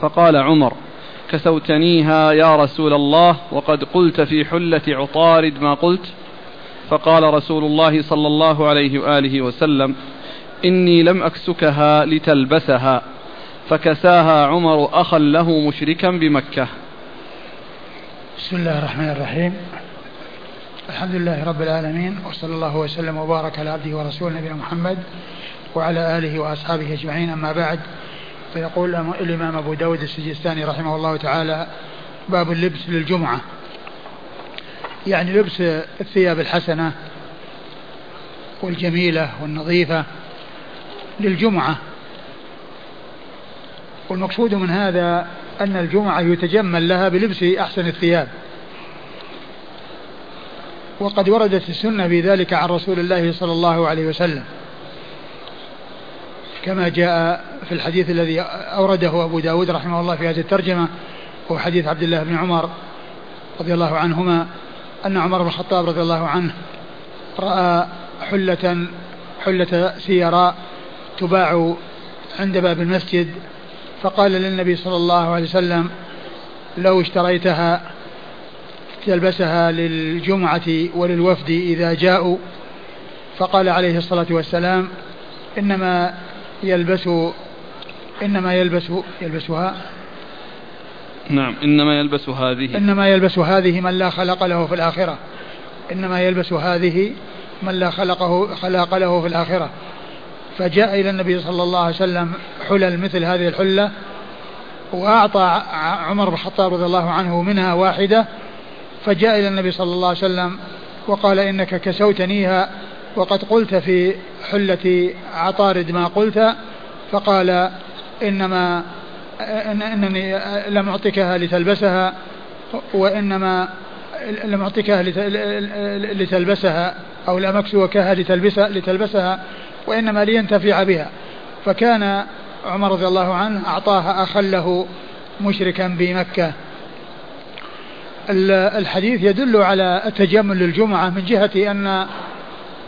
فقال عمر كسوتنيها يا رسول الله وقد قلت في حلة عطارد ما قلت. فقال رسول الله صلى الله عليه وآله وسلم إني لم أكسكها لتلبسها. فكساها عمر أخا له مشركا بمكة. بسم الله الرحمن الرحيم. الحمد لله رب العالمين وصلى الله وسلم وبارك على عبده ورسوله نبينا محمد وعلى آله وأصحابه أجمعين أما بعد. فيقول الإمام أبو داود السجستاني رحمه الله تعالى باب اللبس للجمعة. يعني لبس الثياب الحسنة والجميلة والنظيفة للجمعة. والمقصود من هذا أن الجمعة يتجمل لها بلبس أحسن الثياب. وقد وردت السنة بذلك عن رسول الله صلى الله عليه وسلم. كما جاء في الحديث الذي أورده أبو داود رحمه الله في هذه الترجمة هو حديث عبد الله بن عمر رضي الله عنهما أن عمر بن الخطاب رضي الله عنه رأى حلة حلة سيراء تباع عند باب المسجد فقال للنبي صلى الله عليه وسلم لو اشتريتها تلبسها للجمعة وللوفد إذا جاءوا فقال عليه الصلاة والسلام إنما يلبس إنما يلبس يلبسها. نعم إنما يلبس هذه. إنما يلبس هذه من لا خلق له في الآخرة. إنما يلبس هذه من لا خلقه خلق له في الآخرة. فجاء إلى النبي صلى الله عليه وسلم حلل مثل هذه الحلة وأعطى عمر بن الخطاب رضي الله عنه منها واحدة. فجاء إلى النبي صلى الله عليه وسلم وقال إنك كسوتنيها وقد قلت في حلة عطارد ما قلت فقال إنما إن إنني لم أعطكها لتلبسها وإنما لم أعطكها لتلبسها أو لم أكسوكها لتلبسها, لتلبسها وإنما لينتفع بها. فكان عمر رضي الله عنه أعطاها أخا له مشركا بمكة. الحديث يدل على التجمل للجمعة من جهة أن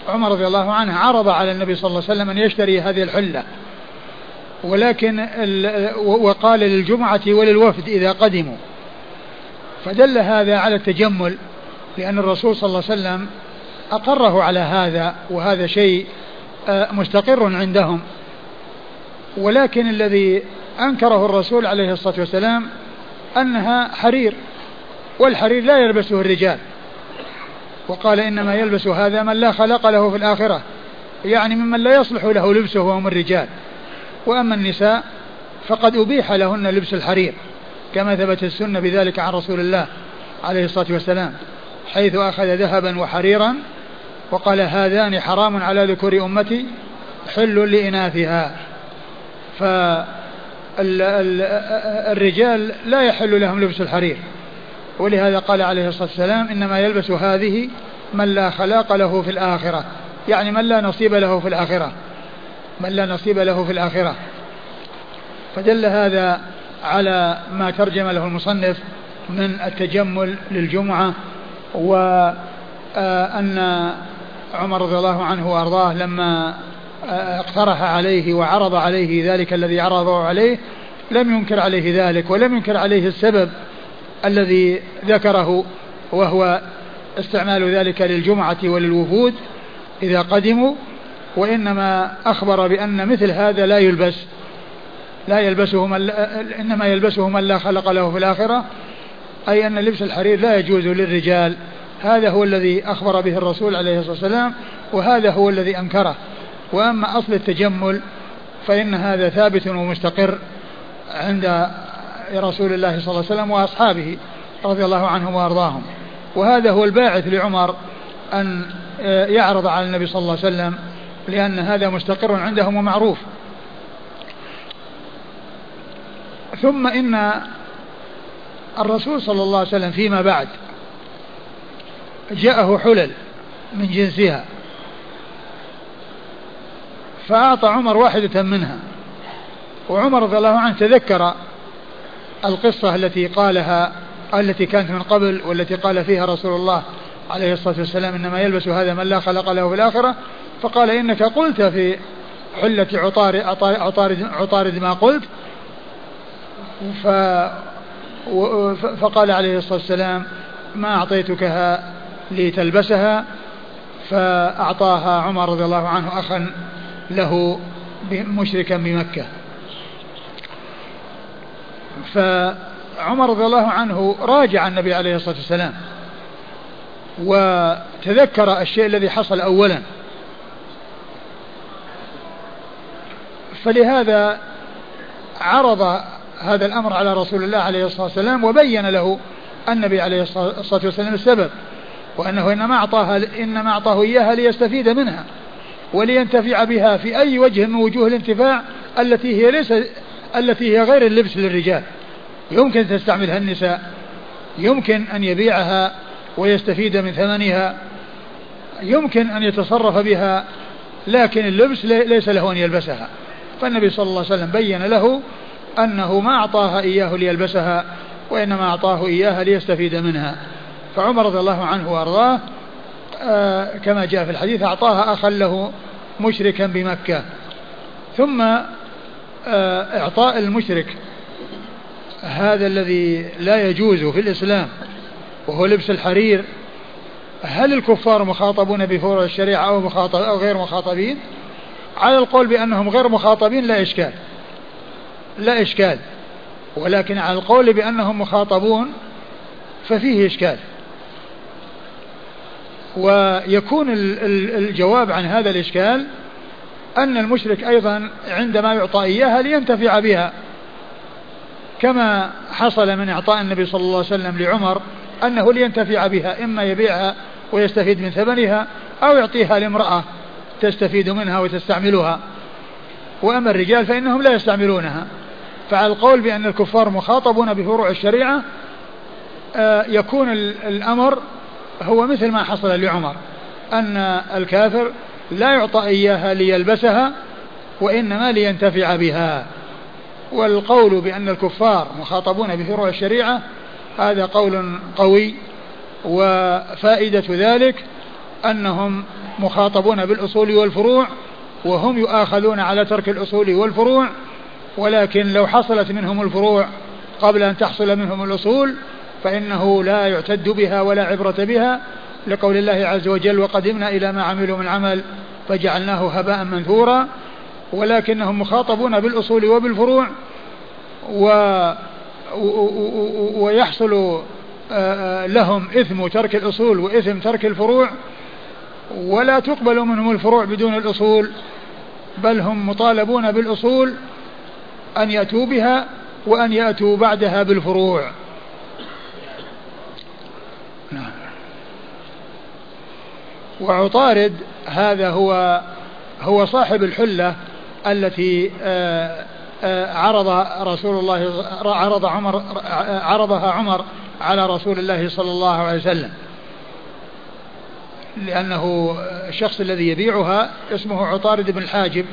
عمر رضي الله عنه عرض على النبي صلى الله عليه وسلم أن يشتري هذه الحلة. ولكن وقال للجمعة وللوفد إذا قدموا. فدل هذا على التجمل لأن الرسول صلى الله عليه وسلم أقره على هذا وهذا شيء آه، مستقر عندهم. ولكن الذي أنكره الرسول عليه الصلاة والسلام أنها حرير والحرير لا يلبسه الرجال. وقال إنما يلبس هذا من لا خلق له في الآخرة يعني ممن لا يصلح له لبسه وهم الرجال. وأما النساء فقد أبيح لهن لبس الحرير كما ثبت السنة بذلك عن رسول الله عليه الصلاة والسلام حيث أخذ ذهبا وحريرا وقال هذان حرام على ذكور أمتي حل لإناثها. فالرجال لا يحل لهم لبس الحرير. ولهذا قال عليه الصلاة والسلام إنما يلبس هذه من لا خلاق له في الآخرة. يعني من لا نصيب له في الآخرة. من لا نصيب له في الآخرة. فدل هذا على ما ترجم له المصنف من التجمل للجمعة وأن عمر رضي الله عنه وأرضاه لما اقترح عليه وعرض عليه ذلك الذي عرضه عليه لم ينكر عليه ذلك ولم ينكر عليه السبب. الذي ذكره وهو استعمال ذلك للجمعة وللوفود إذا قدموا وإنما أخبر بأن مثل هذا لا يلبس لا يلبسه من إنما يلبسه من لا خلق له في الآخرة أي أن لبس الحرير لا يجوز للرجال. هذا هو الذي أخبر به الرسول عليه الصلاة والسلام وهذا هو الذي أنكره. وأما أصل التجمل فإن هذا ثابت ومستقر عند رسول الله صلى الله عليه وسلم وأصحابه رضي الله عنهم وأرضاهم. وهذا هو الباعث لعمر أن يعرض على النبي صلى الله عليه وسلم لأن هذا مستقر عندهم ومعروف. ثم إن الرسول صلى الله عليه وسلم فيما بعد جاءه حلل من جنسها فأعطى عمر واحدة منها. وعمر رضي الله عنه تذكر القصة التي قالها التي كانت من قبل والتي قال فيها رسول الله عليه الصلاة والسلام إنما يلبس هذا من لا خلق له في الآخرة فقال إنك قلت في حلة عطارد, عطارد, عطارد ما قلت. ف فقال عليه الصلاة والسلام ما أعطيتكها لتلبسها فأعطاها عمر رضي الله عنه أخا له مشركا بمكة. فعمر رضي الله عنه راجع النبي عليه الصلاة والسلام وتذكر الشيء الذي حصل أولا. فلهذا عرض هذا الأمر على رسول الله عليه الصلاة والسلام وبين له النبي عليه الصلاة والسلام السبب وأنه إنما أعطاها إنما أعطاه إياها ليستفيد منها ولينتفع بها في أي وجه من وجوه الانتفاع التي هي ليس التي هي غير اللبس للرجال. يمكن تستعملها النساء يمكن أن يبيعها ويستفيد من ثمنها يمكن أن يتصرف بها لكن اللبس ليس له أن يلبسها. فالنبي صلى الله عليه وسلم بين له أنه ما أعطاها إياه ليلبسها وإنما أعطاه إياها ليستفيد منها. فعمر رضي الله عنه وأرضاه آه كما جاء في الحديث أعطاها أخا له مشركا بمكة. ثم إعطاء المشرك هذا الذي لا يجوز في الإسلام وهو لبس الحرير هل الكفار مخاطبون بفروع الشريعة أو, مخاطب أو غير مخاطبين؟ على القول بأنهم غير مخاطبين لا إشكال لا إشكال ولكن على القول بأنهم مخاطبون ففيه إشكال. ويكون الجواب عن هذا الإشكال أن المشرك أيضا عندما يعطى إياها لينتفع بها. كما حصل من إعطاء النبي صلى الله عليه وسلم لعمر أنه لينتفع بها إما يبيعها ويستفيد من ثمنها أو يعطيها لامرأة تستفيد منها وتستعملها. وأما الرجال فإنهم لا يستعملونها. فعلى القول بأن الكفار مخاطبون بفروع الشريعة آه، يكون الأمر هو مثل ما حصل لعمر أن الكافر لا يعطى إياها ليلبسها وإنما لينتفع بها. والقول بأن الكفار مخاطبون بفروع الشريعة هذا قول قوي وفائدة ذلك أنهم مخاطبون بالأصول والفروع وهم يؤاخذون على ترك الأصول والفروع ولكن لو حصلت منهم الفروع قبل أن تحصل منهم الأصول فإنه لا يعتد بها ولا عبرة بها لقول الله عز وجل وقدمنا إلى ما عملوا من عمل فجعلناه هباء منثورا ولكنهم مخاطبون بالأصول وبالفروع و ويحصل لهم إثم ترك الأصول وإثم ترك الفروع ولا تقبل منهم الفروع بدون الأصول بل هم مطالبون بالأصول أن يأتوا بها وأن يأتوا بعدها بالفروع. وعطارد هذا هو هو صاحب الحلة التي آه، آه، عرض رسول الله عرض عمر عرضها عمر على رسول الله صلى الله عليه وسلم. لأنه الشخص الذي يبيعها اسمه عطارد بن الحاجب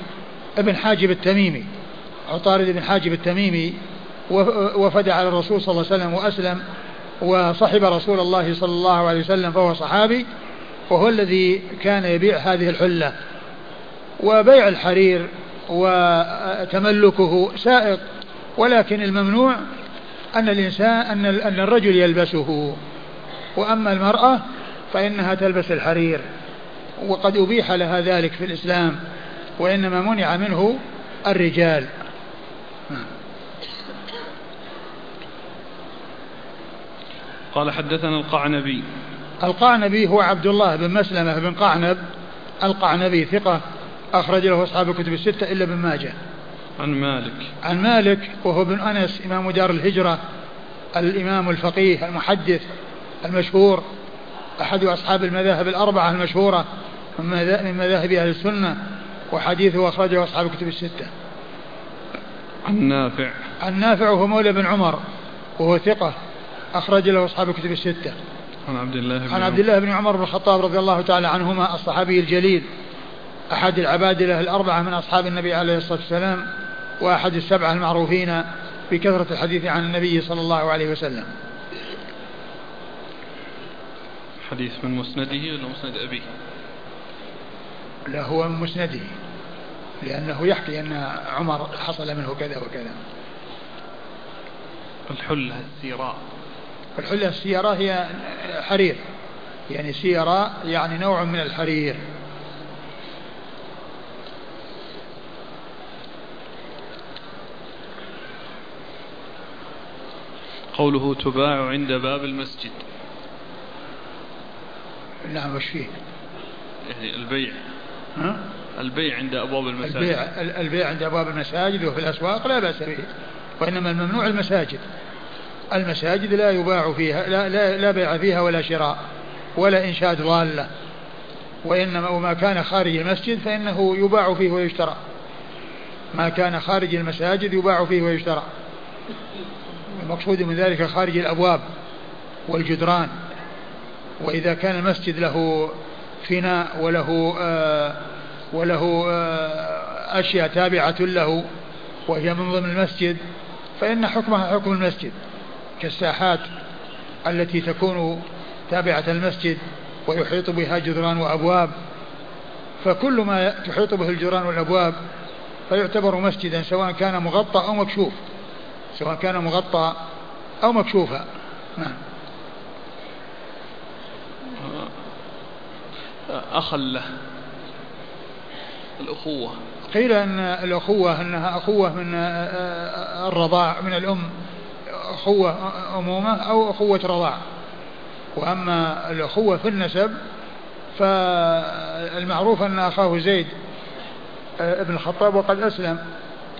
ابن حاجب التميمي. عطارد بن حاجب التميمي وفد على الرسول صلى الله عليه وسلم وأسلم وصحب رسول الله صلى الله عليه وسلم فهو صحابي. وهو الذي كان يبيع هذه الحلة. وبيع الحرير وتملكه سائق ولكن الممنوع أن الإنسان أن أن الرجل يلبسه. وأما المرأة فإنها تلبس الحرير. وقد أبيح لها ذلك في الإسلام وإنما منع منه الرجال. قال حدثنا القعنبي. القعنبي هو عبد الله بن مسلمة بن قعنب القعنبي ثقة أخرج له أصحاب الكتب الستة إلا بن ماجه. عن مالك. عن مالك وهو بن أنس إمام دار الهجرة الإمام الفقيه المحدث المشهور أحد أصحاب المذاهب الأربعة المشهورة من مذاهب أهل السنة وحديثه أخرجه أصحاب الكتب الستة. عن نافع. عن نافع وهو مولى بن عمر وهو ثقة أخرج له أصحاب الكتب الستة. عن عبد الله بن عن عبد الله بن عمر بن الخطاب رضي الله تعالى عنهما الصحابي الجليل أحد العبادلة الأربعة من أصحاب النبي عليه الصلاة والسلام وأحد السبعة المعروفين بكثرة الحديث عن النبي صلى الله عليه وسلم. حديث من مسنده ولا مسند أبيه؟ لا هو من مسنده لأنه يحكي أن عمر حصل منه كذا وكذا. الحلة السيراء الحلة السيراء هي حرير. يعني سيراء يعني نوع من الحرير. قوله تباع عند باب المسجد. نعم وش فيه؟ يعني البيع. ها؟ البيع عند أبواب المساجد. البيع, البيع عند أبواب المساجد وفي الأسواق لا بأس به وإنما الممنوع المساجد. المساجد لا يباع فيها لا, لا, لا بيع فيها ولا شراء ولا إنشاد ضالة وإنما وما كان خارج المسجد فإنه يباع فيه ويشترى. ما كان خارج المساجد يباع فيه ويشترى. المقصود من ذلك خارج الأبواب والجدران. وإذا كان المسجد له فناء وله آه وله آه أشياء تابعة له وهي من ضمن المسجد فإن حكمها حكم المسجد. كالساحات التي تكون تابعة المسجد ويحيط بها جدران وأبواب. فكل ما تحيط به الجدران والأبواب فيعتبر مسجدا سواء كان مغطى أو مكشوف. سواء كان مغطى أو مكشوفا. نعم. له الأخوة. قيل أن الأخوة أنها أخوة من الرضاع من الأم. أخوة أمومة أو أخوة رضاع وأما الأخوة في النسب فالمعروف أن أخاه زيد ابن الخطاب وقد أسلم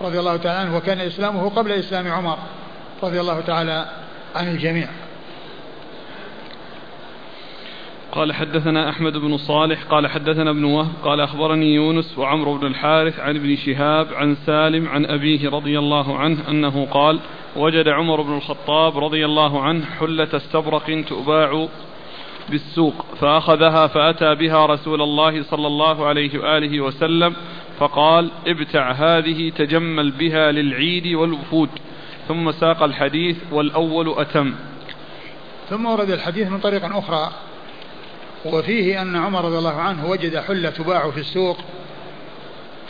رضي الله تعالى عنه وكان إسلامه قبل إسلام عمر رضي الله تعالى عن الجميع. قال حدثنا أحمد بن صالح قال حدثنا ابن وهب قال أخبرني يونس وعمرو بن الحارث عن ابن شهاب عن سالم عن أبيه رضي الله عنه أنه قال وجد عمر بن الخطاب رضي الله عنه حلة استبرق تباع بالسوق فأخذها فأتى بها رسول الله صلى الله عليه وآله وسلم فقال ابتع هذه تجمل بها للعيد والوفود. ثم ساق الحديث والأول أتم. ثم ورد الحديث من طريق أخرى وفيه أن عمر رضي الله عنه وجد حلة تباع في السوق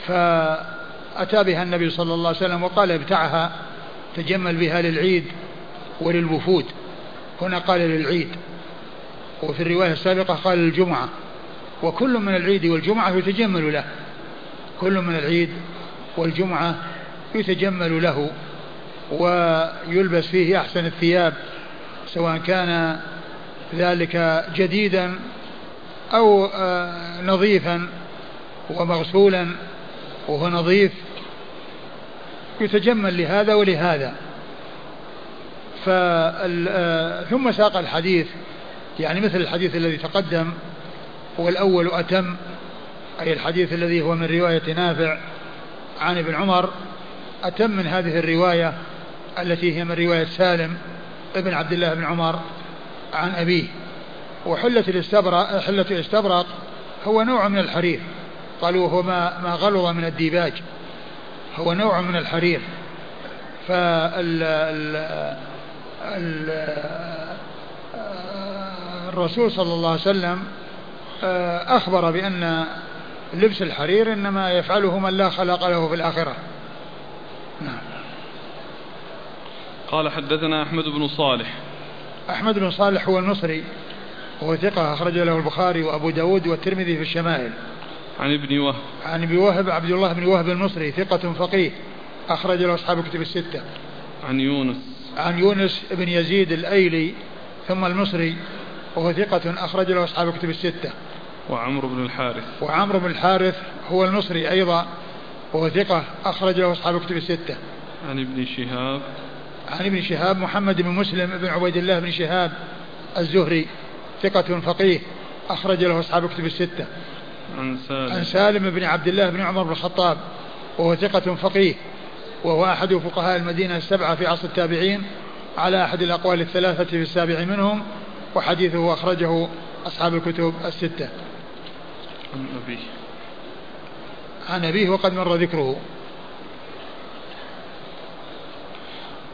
فأتى بها النبي صلى الله عليه وسلم وقال ابتعها. تجمل بها للعيد وللوفود. هنا قال للعيد وفي الرواية السابقة قال للجمعة. وكل من العيد والجمعة يتجمل له. كل من العيد والجمعة يتجمل له ويلبس فيه أحسن الثياب سواء كان ذلك جديدا أو آه، نظيفا ومغسولا وهو نظيف يتجمل لهذا ولهذا. آه، ثم ساق الحديث يعني مثل الحديث الذي تقدم هو الأول أتم أي الحديث الذي هو من رواية نافع عن ابن عمر أتم من هذه الرواية التي هي من رواية سالم ابن عبد الله بن عمر عن أبيه. وحلة الاستبرق حلة الاستبرق هو نوع من الحرير. قالوا هو ما ما غلظ من الديباج. هو نوع من الحرير. فال الرسول صلى الله عليه وسلم آه، أخبر بأن لبس الحرير إنما يفعله من لا خلق له في الآخرة. نعم. قال حدثنا أحمد بن صالح. أحمد بن صالح هو المصري وهو ثقة أخرج له البخاري وأبو داود والترمذي في الشمائل. عن ابن وهب. عن ابن وهب عبد الله بن وهب المصري ثقة فقيه أخرج له أصحاب الكتب الستة. عن يونس. عن يونس بن يزيد الأيلي ثم المصري وهو ثقة أخرج له أصحاب الكتب الستة. وعمرو بن الحارث. وعمرو بن الحارث هو المصري أيضا وهو ثقة أخرج له أصحاب الكتب الستة. عن ابن شهاب. عن ابن شهاب محمد بن مسلم بن عبيد الله بن شهاب الزهري ثقة فقيه أخرج له أصحاب الكتب الستة. عن سالم. عن سالم بن عبد الله بن عمر بن الخطاب وهو ثقة فقيه وهو أحد فقهاء المدينة السبعة في عصر التابعين على أحد الأقوال الثلاثة في السابع منهم وحديثه أخرجه أصحاب الكتب الستة. عن أبيه. عن أبيه وقد مر ذكره.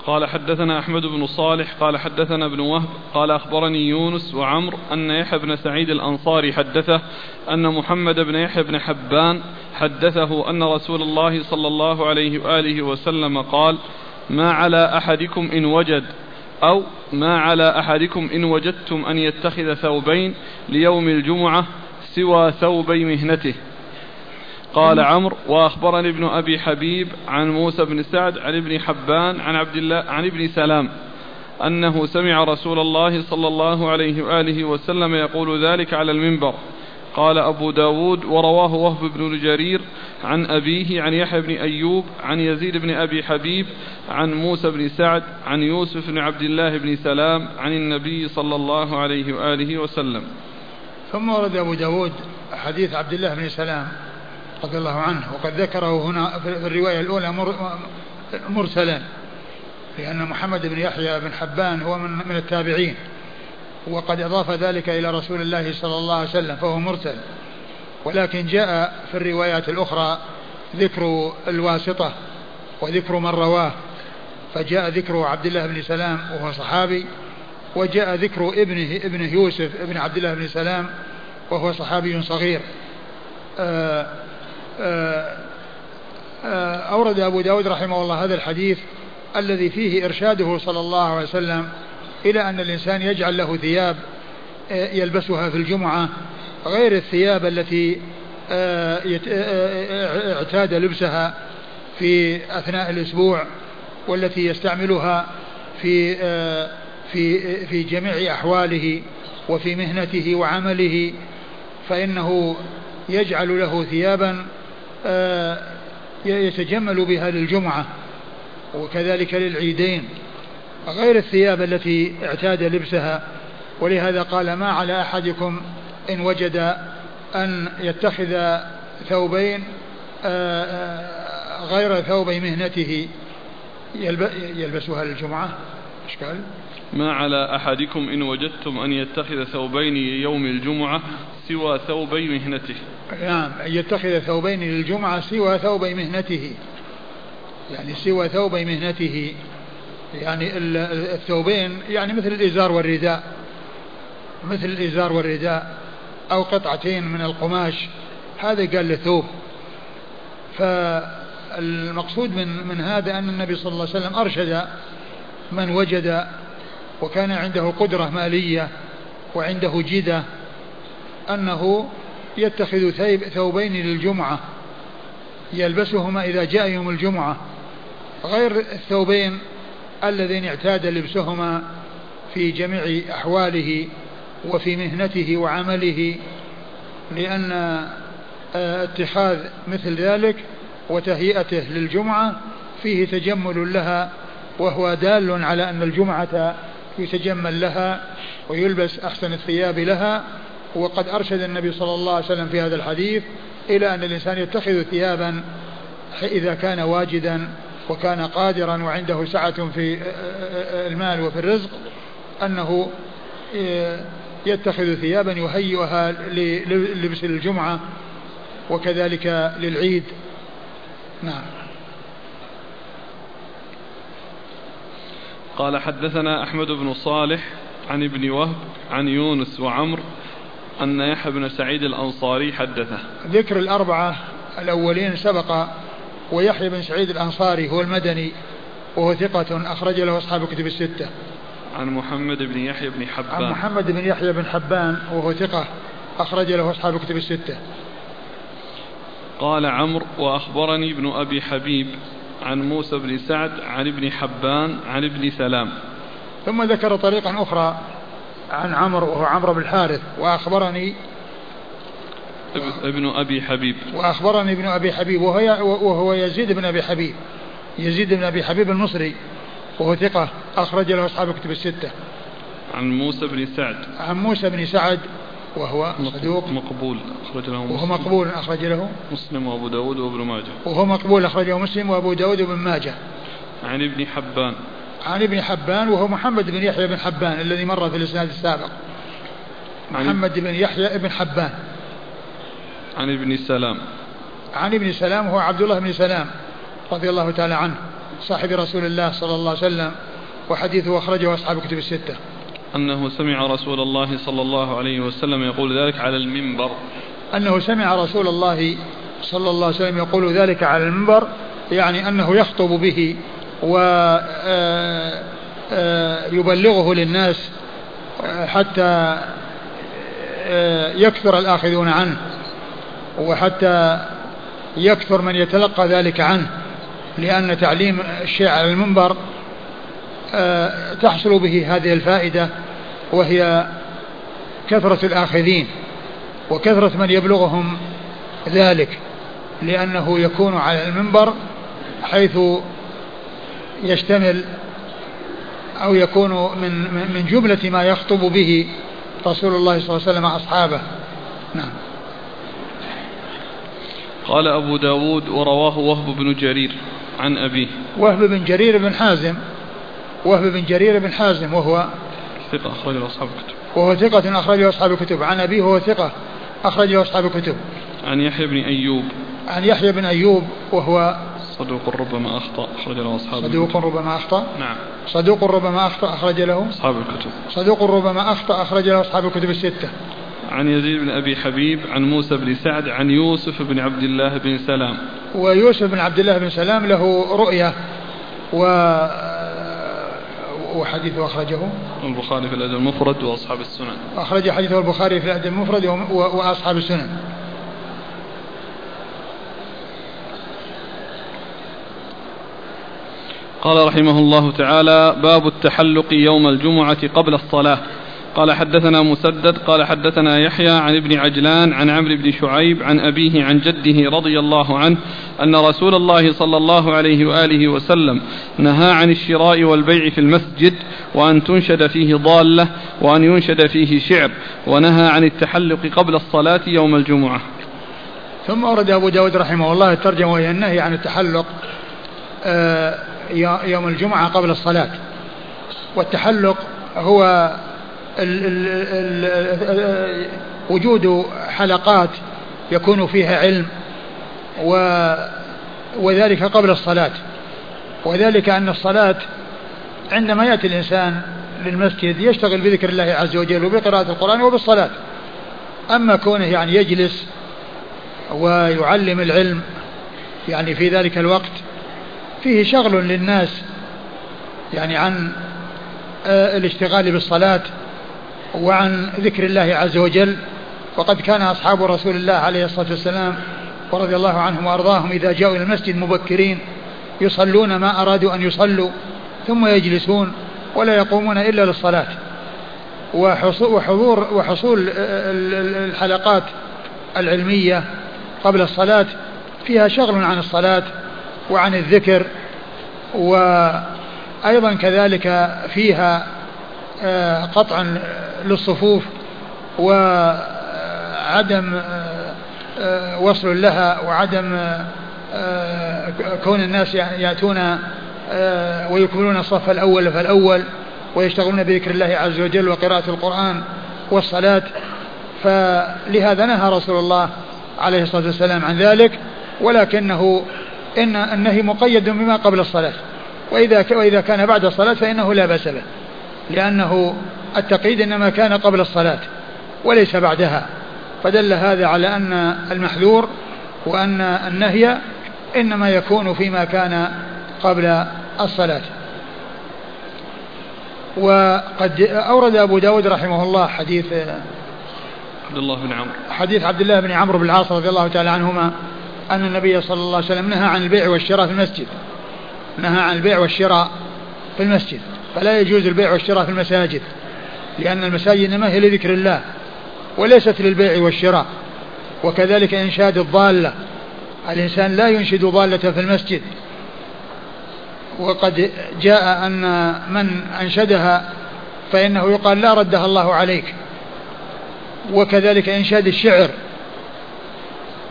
قال حدثنا أحمد بن صالح قال حدثنا ابن وهب قال أخبرني يونس وعمر أن يحيى بن سعيد الأنصاري حدثه أن محمد بن يحيى بن حبان حدثه أن رسول الله صلى الله عليه وآله وسلم قال ما على أحدكم إن وجد أو ما على أحدكم إن وجدتم أن يتخذ ثوبين ليوم الجمعة سوى ثوبي مهنته قال عمرو وأخبرني ابن أبي حبيب عن موسى بن سعد عن ابن حبان عن عبد الله عن ابن سلام أنه سمع رسول الله صلى الله عليه وآله وسلم يقول ذلك على المنبر. قال أبو داود ورواه وهب بن جرير عن أبيه عن يحيى بن أيوب عن يزيد بن أبي حبيب عن موسى بن سعد عن يوسف بن عبد الله بن سلام عن النبي صلى الله عليه وآله وسلم. ثم ورد أبو داود حديث عبد الله بن سلام. رضي الله عنه. وقد ذكره هنا في الرواية الأولى مرسلا لأن محمد بن يحيى بن حبان هو من, من التابعين وقد أضاف ذلك إلى رسول الله صلى الله عليه وسلم فهو مرسل. ولكن جاء في الروايات الأخرى ذكر الواسطة وذكر من رواه فجاء ذكر عبد الله بن سلام وهو صحابي وجاء ذكر ابنه ابنه يوسف ابن عبد الله بن سلام وهو صحابي صغير. آه، أورد أبو داود رحمه الله هذا الحديث الذي فيه إرشاده صلى الله عليه وسلم إلى أن الإنسان يجعل له ثياب يلبسها في الجمعة غير الثياب التي اعتاد لبسها في أثناء الأسبوع والتي يستعملها في في في جميع أحواله وفي مهنته وعمله فإنه يجعل له ثيابا آه، يتجمل بها للجمعة وكذلك للعيدين غير الثياب التي اعتاد لبسها. ولهذا قال ما على أحدكم إن وجد أن يتخذ ثوبين آه، آه، غير ثوبي مهنته يلبسها للجمعة؟ إشكال؟ ما على أحدكم إن وجدتم أن يتخذ ثوبين يوم الجمعة سوى ثوبي مهنته. نعم أن يتخذ ثوبين للجمعة سوى ثوبي مهنته. يعني سوى ثوبي مهنته. يعني الثوبين يعني مثل الإزار والرداء. مثل الإزار والرداء أو قطعتين من القماش. هذا قال له ثوب فالمقصود من من هذا أن النبي صلى الله عليه وسلم أرشد من وجد وكان عنده قدرة مالية وعنده جدة أنه يتخذ ثوبين للجمعة يلبسهما إذا جاء يوم الجمعة غير الثوبين اللذين اعتاد لبسهما في جميع أحواله وفي مهنته وعمله لأن آه، اتخاذ مثل ذلك وتهيئته للجمعة فيه تجمل لها وهو دال على أن الجمعة يتجمل لها ويلبس أحسن الثياب لها. وقد أرشد النبي صلى الله عليه وسلم في هذا الحديث إلى أن الإنسان يتخذ ثيابا إذا كان واجدا وكان قادرا وعنده سعة في المال وفي الرزق أنه يتخذ ثيابا يهيئها للبس الجمعة وكذلك للعيد. نعم. قال حدثنا أحمد بن صالح عن ابن وهب عن يونس وعمر أن يحيى بن سعيد الأنصاري حدثه. ذكر الأربعة الأولين سبق ويحيى بن سعيد الأنصاري هو المدني وهو ثقة أخرج له أصحاب الكتب الستة. عن محمد بن يحيى بن حبان. عن محمد بن يحيى بن حبان وهو ثقة أخرج له أصحاب الكتب الستة. قال عمرو وأخبرني ابن أبي حبيب عن موسى بن سعد عن ابن حبان عن ابن سلام. ثم ذكر طريقا أخرى عن عمرو وهو عمرو بن الحارث وأخبرني ابن أبي حبيب. وأخبرني ابن أبي حبيب وهو, وهو يزيد بن أبي حبيب يزيد بن أبي حبيب المصري وهو ثقة أخرج له أصحاب كتب الستة. عن موسى بن سعد. عن موسى بن سعد وهو صدوق. مقبول أخرج له مسلم. وهو مقبول أخرج له مسلم وأبو داود وابن ماجه. وهو مقبول أخرجه مسلم وأبو داود وابن ماجه. عن ابن حبان. عن ابن حبان وهو محمد بن يحيى بن حبان الذي مر في الإسناد السابق. محمد بن يحيى بن حبان. عن ابن سلام. عن ابن سلام هو عبد الله بن سلام رضي الله تعالى عنه صاحب رسول الله صلى الله عليه وسلم وحديثه أخرجه أصحاب كتب الستة. أنه سمع رسول الله صلى الله عليه وسلم يقول ذلك على المنبر. أنه سمع رسول الله صلى الله عليه وسلم يقول ذلك على المنبر يعني أنه يخطب به ويبلغه للناس حتى يكثر الآخذون عنه وحتى يكثر من يتلقى ذلك عنه لأن تعليم الشيء على المنبر تحصل به هذه الفائدة وهي كثرة الآخذين وكثرة من يبلغهم ذلك لأنه يكون على المنبر حيث يشتمل أو يكون من من جملة ما يخطب به رسول الله صلى الله عليه وسلم أصحابه. نعم. قال أبو داود ورواه وهب بن جرير عن أبيه. وهب بن جرير بن حازم وهب بن جرير بن حازم وهو ثقة أخرجه أصحاب الكتب. وهو ثقة أخرجه أصحاب الكتب. عن أبيه وهو ثقة أخرجه أصحاب الكتب. عن يحيى بن أيوب. عن يحيى بن أيوب وهو صدوق ربما أخطأ أخرج له أصحاب صدوق ربما أخطأ؟ نعم. صدوق ربما أخطأ أخرج له؟ أصحاب الكتب. صدوق ربما أخطأ أخرج له أصحاب الكتب الستة. عن يزيد بن أبي حبيب عن موسى بن سعد عن يوسف بن عبد الله بن سلام. ويوسف بن عبد الله بن سلام له رؤية و وحديثه أخرجه. البخاري في الأدب المفرد وأصحاب السنن. أخرج حديثه البخاري في الأدب المفرد وأصحاب السنن. قال رحمه الله تعالى باب التحلق يوم الجمعة قبل الصلاة. قال حدثنا مسدد قال حدثنا يحيى عن ابن عجلان عن عمرو بن شعيب عن أبيه عن جده رضي الله عنه أن رسول الله صلى الله عليه وآله وسلم نهى عن الشراء والبيع في المسجد وأن تنشد فيه ضالة وأن ينشد فيه شعر ونهى عن التحلق قبل الصلاة يوم الجمعة. ثم أورد أبو داود رحمه الله الترجمة وهي النهي عن التحلق آه، يوم الجمعة قبل الصلاة. والتحلق هو ال وجود حلقات يكون فيها علم و وذلك قبل الصلاة. وذلك أن الصلاة عندما يأتي الإنسان للمسجد يشتغل بذكر الله عز وجل وبقراءة القرآن وبالصلاة. أما كونه يعني يجلس ويعلم العلم يعني في ذلك الوقت فيه شغل للناس يعني عن آه، الاشتغال بالصلاة وعن ذكر الله عز وجل. وقد كان أصحاب رسول الله عليه الصلاة والسلام ورضي الله عنهم وأرضاهم إذا جاءوا إلى المسجد مبكرين يصلون ما أرادوا أن يصلوا ثم يجلسون ولا يقومون إلا للصلاة. وحضور وحصول الحلقات العلمية قبل الصلاة فيها شغل عن الصلاة. وعن الذكر وأيضا كذلك فيها آه، قطع للصفوف وعدم آه، آه، وصل لها وعدم كون الناس يأتون ويكملون الصف الأول فالأول ويشتغلون بذكر الله عز وجل وقراءة القرآن والصلاة. فلهذا نهى رسول الله عليه الصلاة والسلام عن ذلك ولكنه إن النهي مقيد بما قبل الصلاة. وإذا وإذا كان بعد الصلاة فإنه لا بأس به. لأنه التقييد إنما كان قبل الصلاة وليس بعدها. فدل هذا على أن المحذور وأن النهي إنما يكون فيما كان قبل الصلاة. وقد أورد أبو داود رحمه الله حديث عبد الله بن عمرو. حديث عبد الله بن عمرو بن العاص رضي الله تعالى عنهما أن النبي صلى الله عليه وسلم نهى عن البيع والشراء في المسجد. نهى عن البيع والشراء في المسجد. فلا يجوز البيع والشراء في المساجد لأن المساجد إنما هي لذكر الله وليست للبيع والشراء. وكذلك إنشاد الضالة الإنسان لا ينشد ضالة في المسجد. وقد جاء أن من أنشدها فإنه يقال لا ردها الله عليك. وكذلك إنشاد الشعر.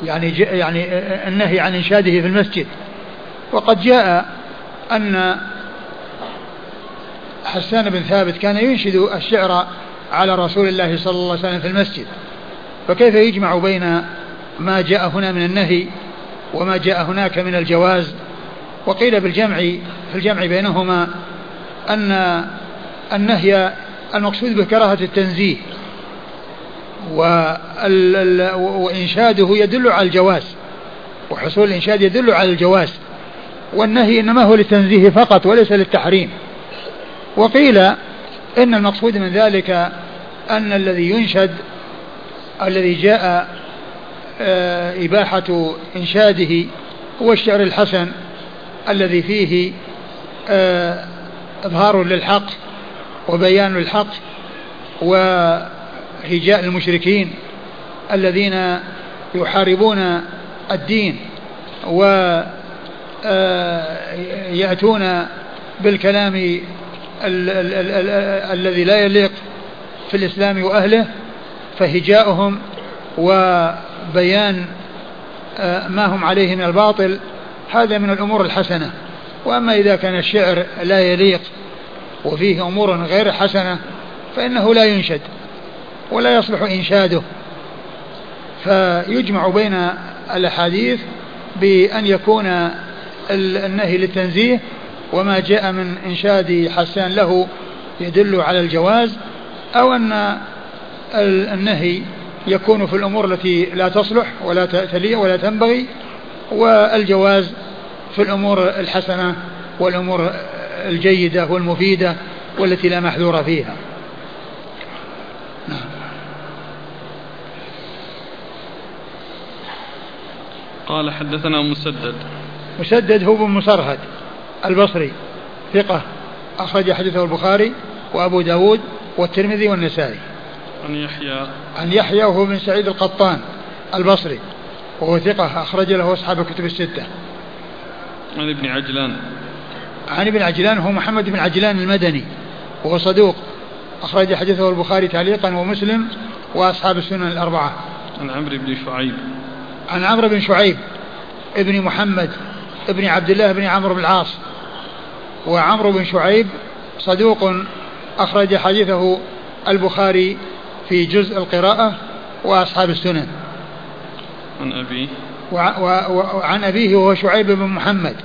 يعني يعني النهي عن إنشاده في المسجد. وقد جاء أن حسان بن ثابت كان ينشد الشعر على رسول الله صلى الله عليه وسلم في المسجد. فكيف يجمع بين ما جاء هنا من النهي وما جاء هناك من الجواز؟ وقيل بالجمع في الجمع بينهما أن النهي المقصود بكراهة التنزيه. وإنشاده يدل على الجواز وحصول الإنشاد يدل على الجواز والنهي إنما هو للتنزيه فقط وليس للتحريم. وقيل إن المقصود من ذلك أن الذي ينشد الذي جاء آه، إباحة إنشاده هو الشعر الحسن الذي فيه آه، إظهار للحق وبيان للحق وهجاء المشركين الذين يحاربون الدين ويأتون آه، بالكلام الذي لا يليق في الإسلام وأهله فهجاؤهم وبيان آه، ما هم عليه من الباطل. هذا من الأمور الحسنة. وأما إذا كان الشعر لا يليق وفيه أمور غير حسنة فإنه لا ينشد. ولا يصلح إنشاده. فيجمع بين الأحاديث بأن يكون النهي للتنزيه وما جاء من إنشاد حسان له يدل على الجواز أو أن النهي يكون في الأمور التي لا تصلح ولا تليق ولا تنبغي والجواز في الأمور الحسنة والأمور الجيدة والمفيدة والتي لا محذور فيها. قال حدثنا مسدد. مسدد هو بن مسرهد البصري ثقة أخرج حديثه البخاري وأبو داود والترمذي والنسائي. عن يحيى. عن يحيى وهو بن سعيد القطان البصري وهو ثقة أخرج له أصحاب الكتب الستة. عن ابن عجلان. عن ابن عجلان هو محمد بن عجلان المدني وهو صدوق أخرج حديثه البخاري تعليقا ومسلم وأصحاب السنن الأربعة. عن عمرو بن شعيب. عن عمرو بن شعيب ابن محمد ابن عبد الله بن عمرو بن العاص. وعمرو بن شعيب صدوق أخرج حديثه البخاري في جزء القراءة وأصحاب السنن. عن أبيه وعن أبيه وهو شعيب بن محمد.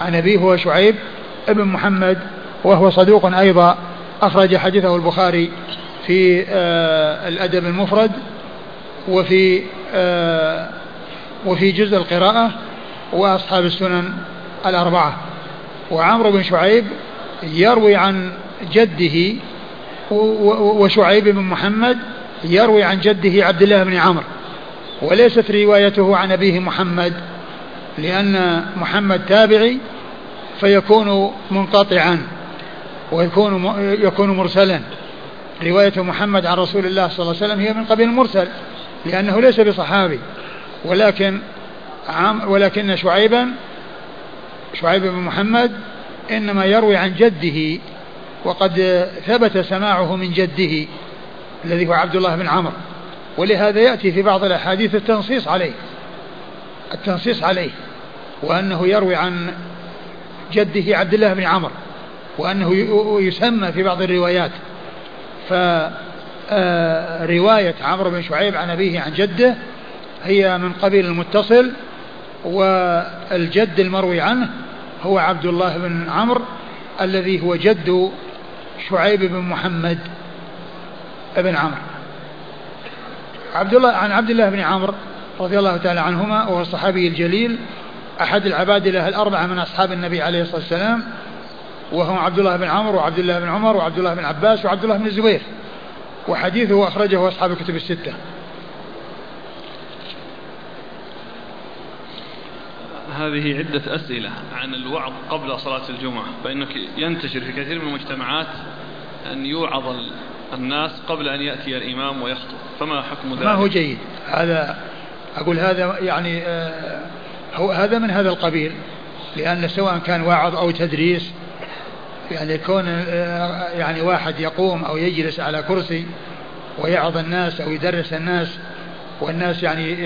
عن أبيه هو شعيب بن محمد وهو صدوق أيضا أخرج حديثه البخاري في آه الأدب المفرد وفي آه وفي جزء القراءة وأصحاب السنن الأربعة. وعمرو بن شعيب يروي عن جده وشعيب بن محمد يروي عن جده عبد الله بن عمرو. وليست روايته عن أبيه محمد لأن محمد تابعي فيكون منقطعا ويكون يكون مرسلا. رواية محمد عن رسول الله صلى الله عليه وسلم هي من قبيل المرسل لأنه ليس بصحابي. ولكن ولكن شعيبا شعيب بن محمد إنما يروي عن جده وقد ثبت سماعه من جده الذي هو عبد الله بن عمرو. ولهذا يأتي في بعض الأحاديث التنصيص عليه التنصيص عليه وأنه يروي عن جده عبد الله بن عمرو وأنه يسمى في بعض الروايات. فرواية آه، عمرو بن شعيب عن أبيه عن جده هي من قبيل المتصل والجد المروي عنه هو عبد الله بن عمرو الذي هو جد شعيب بن محمد بن عمرو. عبد الله عن عبد الله بن عمرو رضي الله تعالى عنهما وهو الصحابي الجليل أحد العبادلة الأربعة من أصحاب النبي عليه الصلاة والسلام وهم عبد الله بن عمرو وعبد الله بن عمر وعبد الله بن عباس وعبد الله بن الزبير. وحديثه أخرجه أصحاب الكتب الستة. هذه عدة أسئلة عن الوعظ قبل صلاة الجمعة فإنك ينتشر في كثير من المجتمعات أن يوعظ الناس قبل أن يأتي الإمام ويخطب. فما حكم ذلك ما هو جيد؟ هذا أقول هذا يعني آه هو هذا من هذا القبيل لأن سواء كان وعظ أو تدريس يعني يكون آه يعني واحد يقوم أو يجلس على كرسي ويعظ الناس أو يدرس الناس والناس يعني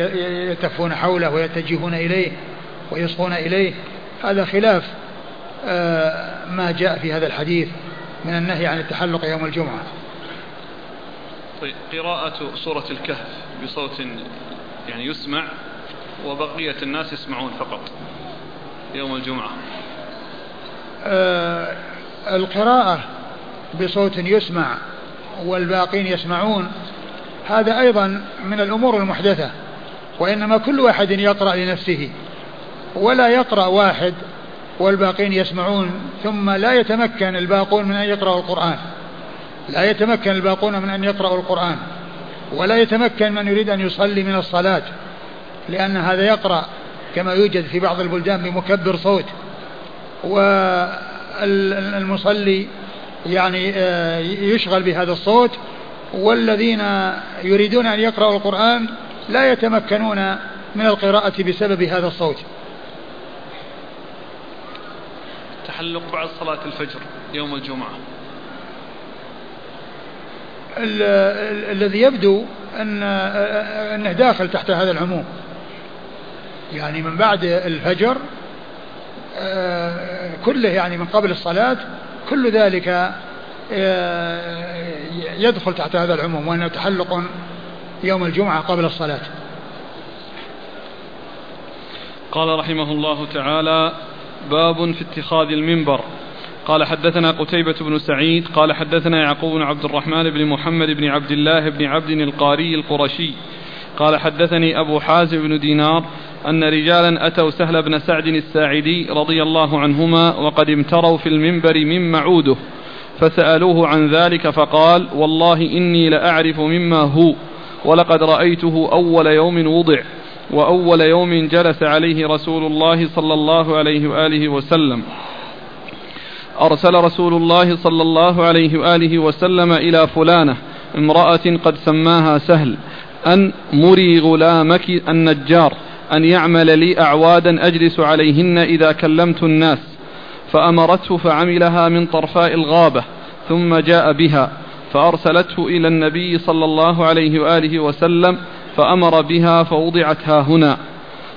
يتفون حوله ويتجهون إليه. ويصغون إليه. هذا خلاف آه، ما جاء في هذا الحديث من النهي عن التحلق يوم الجمعة. طيب قراءة سورة الكهف بصوت يعني يسمع وبقية الناس يسمعون فقط يوم الجمعة. آه القراءة بصوت يسمع والباقين يسمعون هذا أيضا من الأمور المحدثة وإنما كل واحد يقرأ لنفسه. ولا يقرأ واحد والباقين يسمعون ثم لا يتمكن الباقون من أن يقرأوا القرآن. لا يتمكن الباقون من أن يقرأوا القرآن. ولا يتمكن من يريد أن يصلي من الصلاة لأن هذا يقرأ كما يوجد في بعض البلدان بمكبر صوت. والمصلي يعني آه، يشغل بهذا الصوت. والذين يريدون أن يقرأوا القرآن لا يتمكنون من القراءة بسبب هذا الصوت. تحلق بعد صلاة الفجر يوم الجمعة. الذي يبدو أن أنه داخل تحت هذا العموم. يعني من بعد الفجر آه، كله يعني من قبل الصلاة كل ذلك آه، يدخل تحت هذا العموم وأنه تحلق يوم الجمعة قبل الصلاة. قال رحمه الله تعالى باب في اتخاذ المنبر. قال حدثنا قتيبة بن سعيد قال حدثنا يعقوب بن عبد الرحمن بن محمد بن عبد الله بن عبد القاري القرشي. قال حدثني أبو حازم بن دينار أن رجالا أتوا سهل بن سعد الساعدي رضي الله عنهما وقد امتروا في المنبر من معوده فسألوه عن ذلك فقال والله إني لأعرف مما هو ولقد رأيته أول يوم وضع. وأول يوم جلس عليه رسول الله صلى الله عليه وآله وسلم. أرسل رسول الله صلى الله عليه وآله وسلم إلى فلانة امرأة قد سماها سهل أن مري غلامك النجار أن يعمل لي أعوادا أجلس عليهن إذا كلمت الناس. فأمرته فعملها من طرفاء الغابة ثم جاء بها فأرسلته إلى النبي صلى الله عليه وآله وسلم فأمر بها فوضعت ها هنا.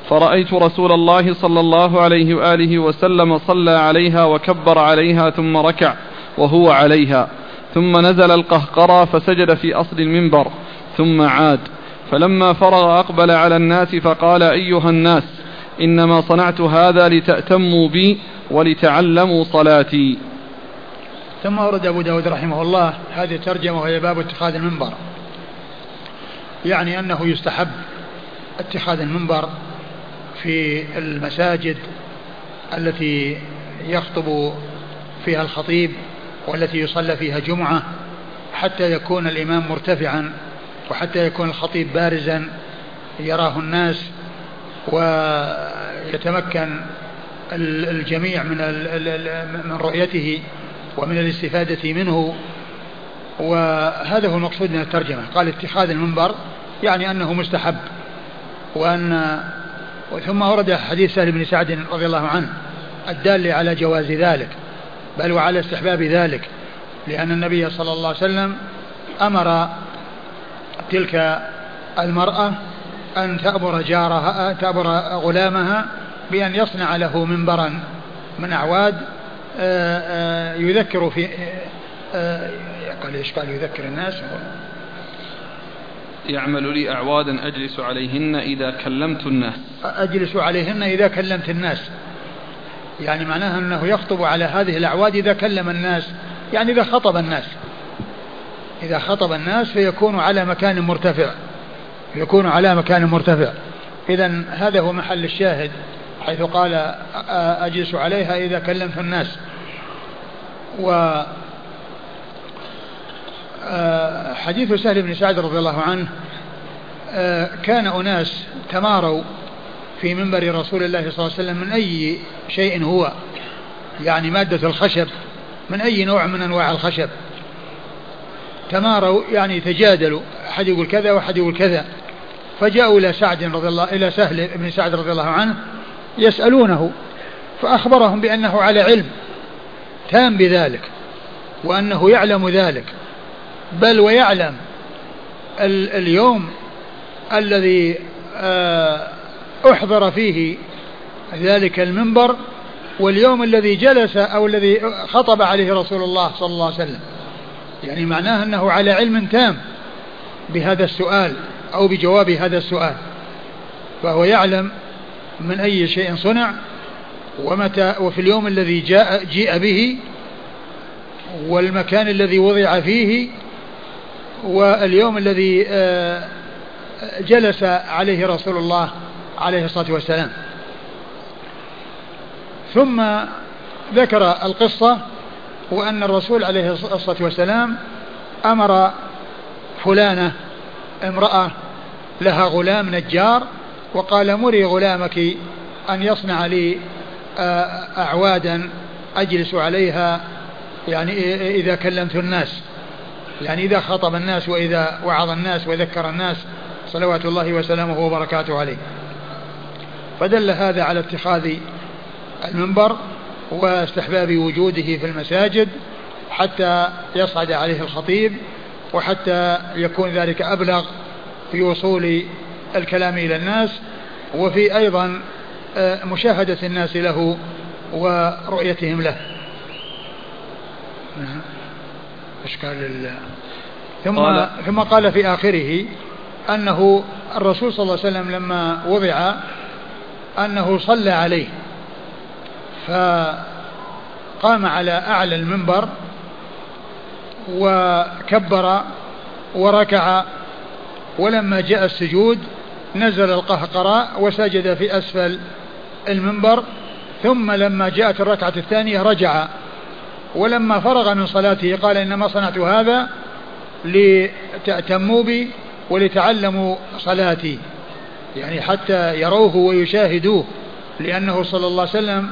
فرأيت رسول الله صلى الله عليه وآله وسلم صلى عليها وكبر عليها ثم ركع وهو عليها. ثم نزل القهقرى فسجد في أصل المنبر. ثم عاد. فلما فرغ أقبل على الناس فقال أيها الناس إنما صنعت هذا لتأتموا بي ولتعلموا صلاتي. ثم ورد أبو داود رحمه الله هذه الترجمة وهي باب اتخاذ المنبر. يعني أنه يستحب اتخاذ المنبر في المساجد التي يخطب فيها الخطيب والتي يصلى فيها جمعة حتى يكون الإمام مرتفعا وحتى يكون الخطيب بارزا يراه الناس ويتمكن الجميع من رؤيته ومن الاستفادة منه. وهذا هو المقصود من الترجمة. قال اتخاذ المنبر يعني أنه مستحب وأن ثم ورد حديث سهل بن سعد رضي الله عنه الدال على جواز ذلك بل وعلى استحباب ذلك لأن النبي صلى الله عليه وسلم أمر تلك المرأة أن تأمر جارها تأمر غلامها بأن يصنع له منبرا من أعواد آه، آه، يذكر في قال إيش قال؟ يذكر الناس. يعمل لي أعوادا أجلس عليهن إذا كلمت الناس. أجلس عليهن إذا كلمت الناس. يعني معناها أنه يخطب على هذه الأعواد إذا كلم الناس. يعني إذا خطب الناس. إذا خطب الناس فيكون على مكان مرتفع. يكون على مكان مرتفع. إذا هذا هو محل الشاهد حيث قال أجلس عليها إذا كلمت الناس. و حديث سهل بن سعد رضي الله عنه كان أناس تماروا في منبر رسول الله صلى الله عليه وسلم من أي شيء هو يعني مادة الخشب من أي نوع من أنواع الخشب. تماروا يعني تجادلوا أحد يقول كذا وأحد يقول كذا. فجاءوا إلى سعد رضي الله إلى سهل بن سعد رضي الله عنه يسألونه فأخبرهم بأنه على علم تام بذلك وأنه يعلم ذلك. بل ويعلم اليوم الذي آه، أحضر فيه ذلك المنبر واليوم الذي جلس أو الذي خطب عليه رسول الله صلى الله عليه وسلم. يعني معناه أنه على علم تام بهذا السؤال أو بجواب هذا السؤال. فهو يعلم من أي شيء صنع ومتى وفي اليوم الذي جاء جيء به والمكان الذي وضع فيه واليوم الذي آه، جلس عليه رسول الله عليه الصلاة والسلام. ثم ذكر القصة وأن الرسول عليه الصلاة والسلام أمر فلانة امرأة لها غلام نجار وقال مري غلامك أن يصنع لي آه، أعوادا أجلس عليها يعني إذا كلمت الناس. يعني إذا خطب الناس وإذا وعظ الناس وذكر الناس صلوات الله وسلامه وبركاته عليه. فدل هذا على اتخاذ المنبر واستحباب وجوده في المساجد حتى يصعد عليه الخطيب وحتى يكون ذلك أبلغ في وصول الكلام إلى الناس وفي أيضا آه، مشاهدة الناس له ورؤيتهم له. إشكال ثم قال ثم قال في آخره أنه الرسول صلى الله عليه وسلم لما وضع أنه صلى عليه فقام على أعلى المنبر وكبر وركع ولما جاء السجود نزل القهقراء وسجد في أسفل المنبر ثم لما جاءت الركعة الثانية رجع. ولما فرغ من صلاته قال إنما صنعت هذا لتأتموا بي ولتعلموا صلاتي. يعني حتى يروه ويشاهدوه لأنه صلى الله عليه وسلم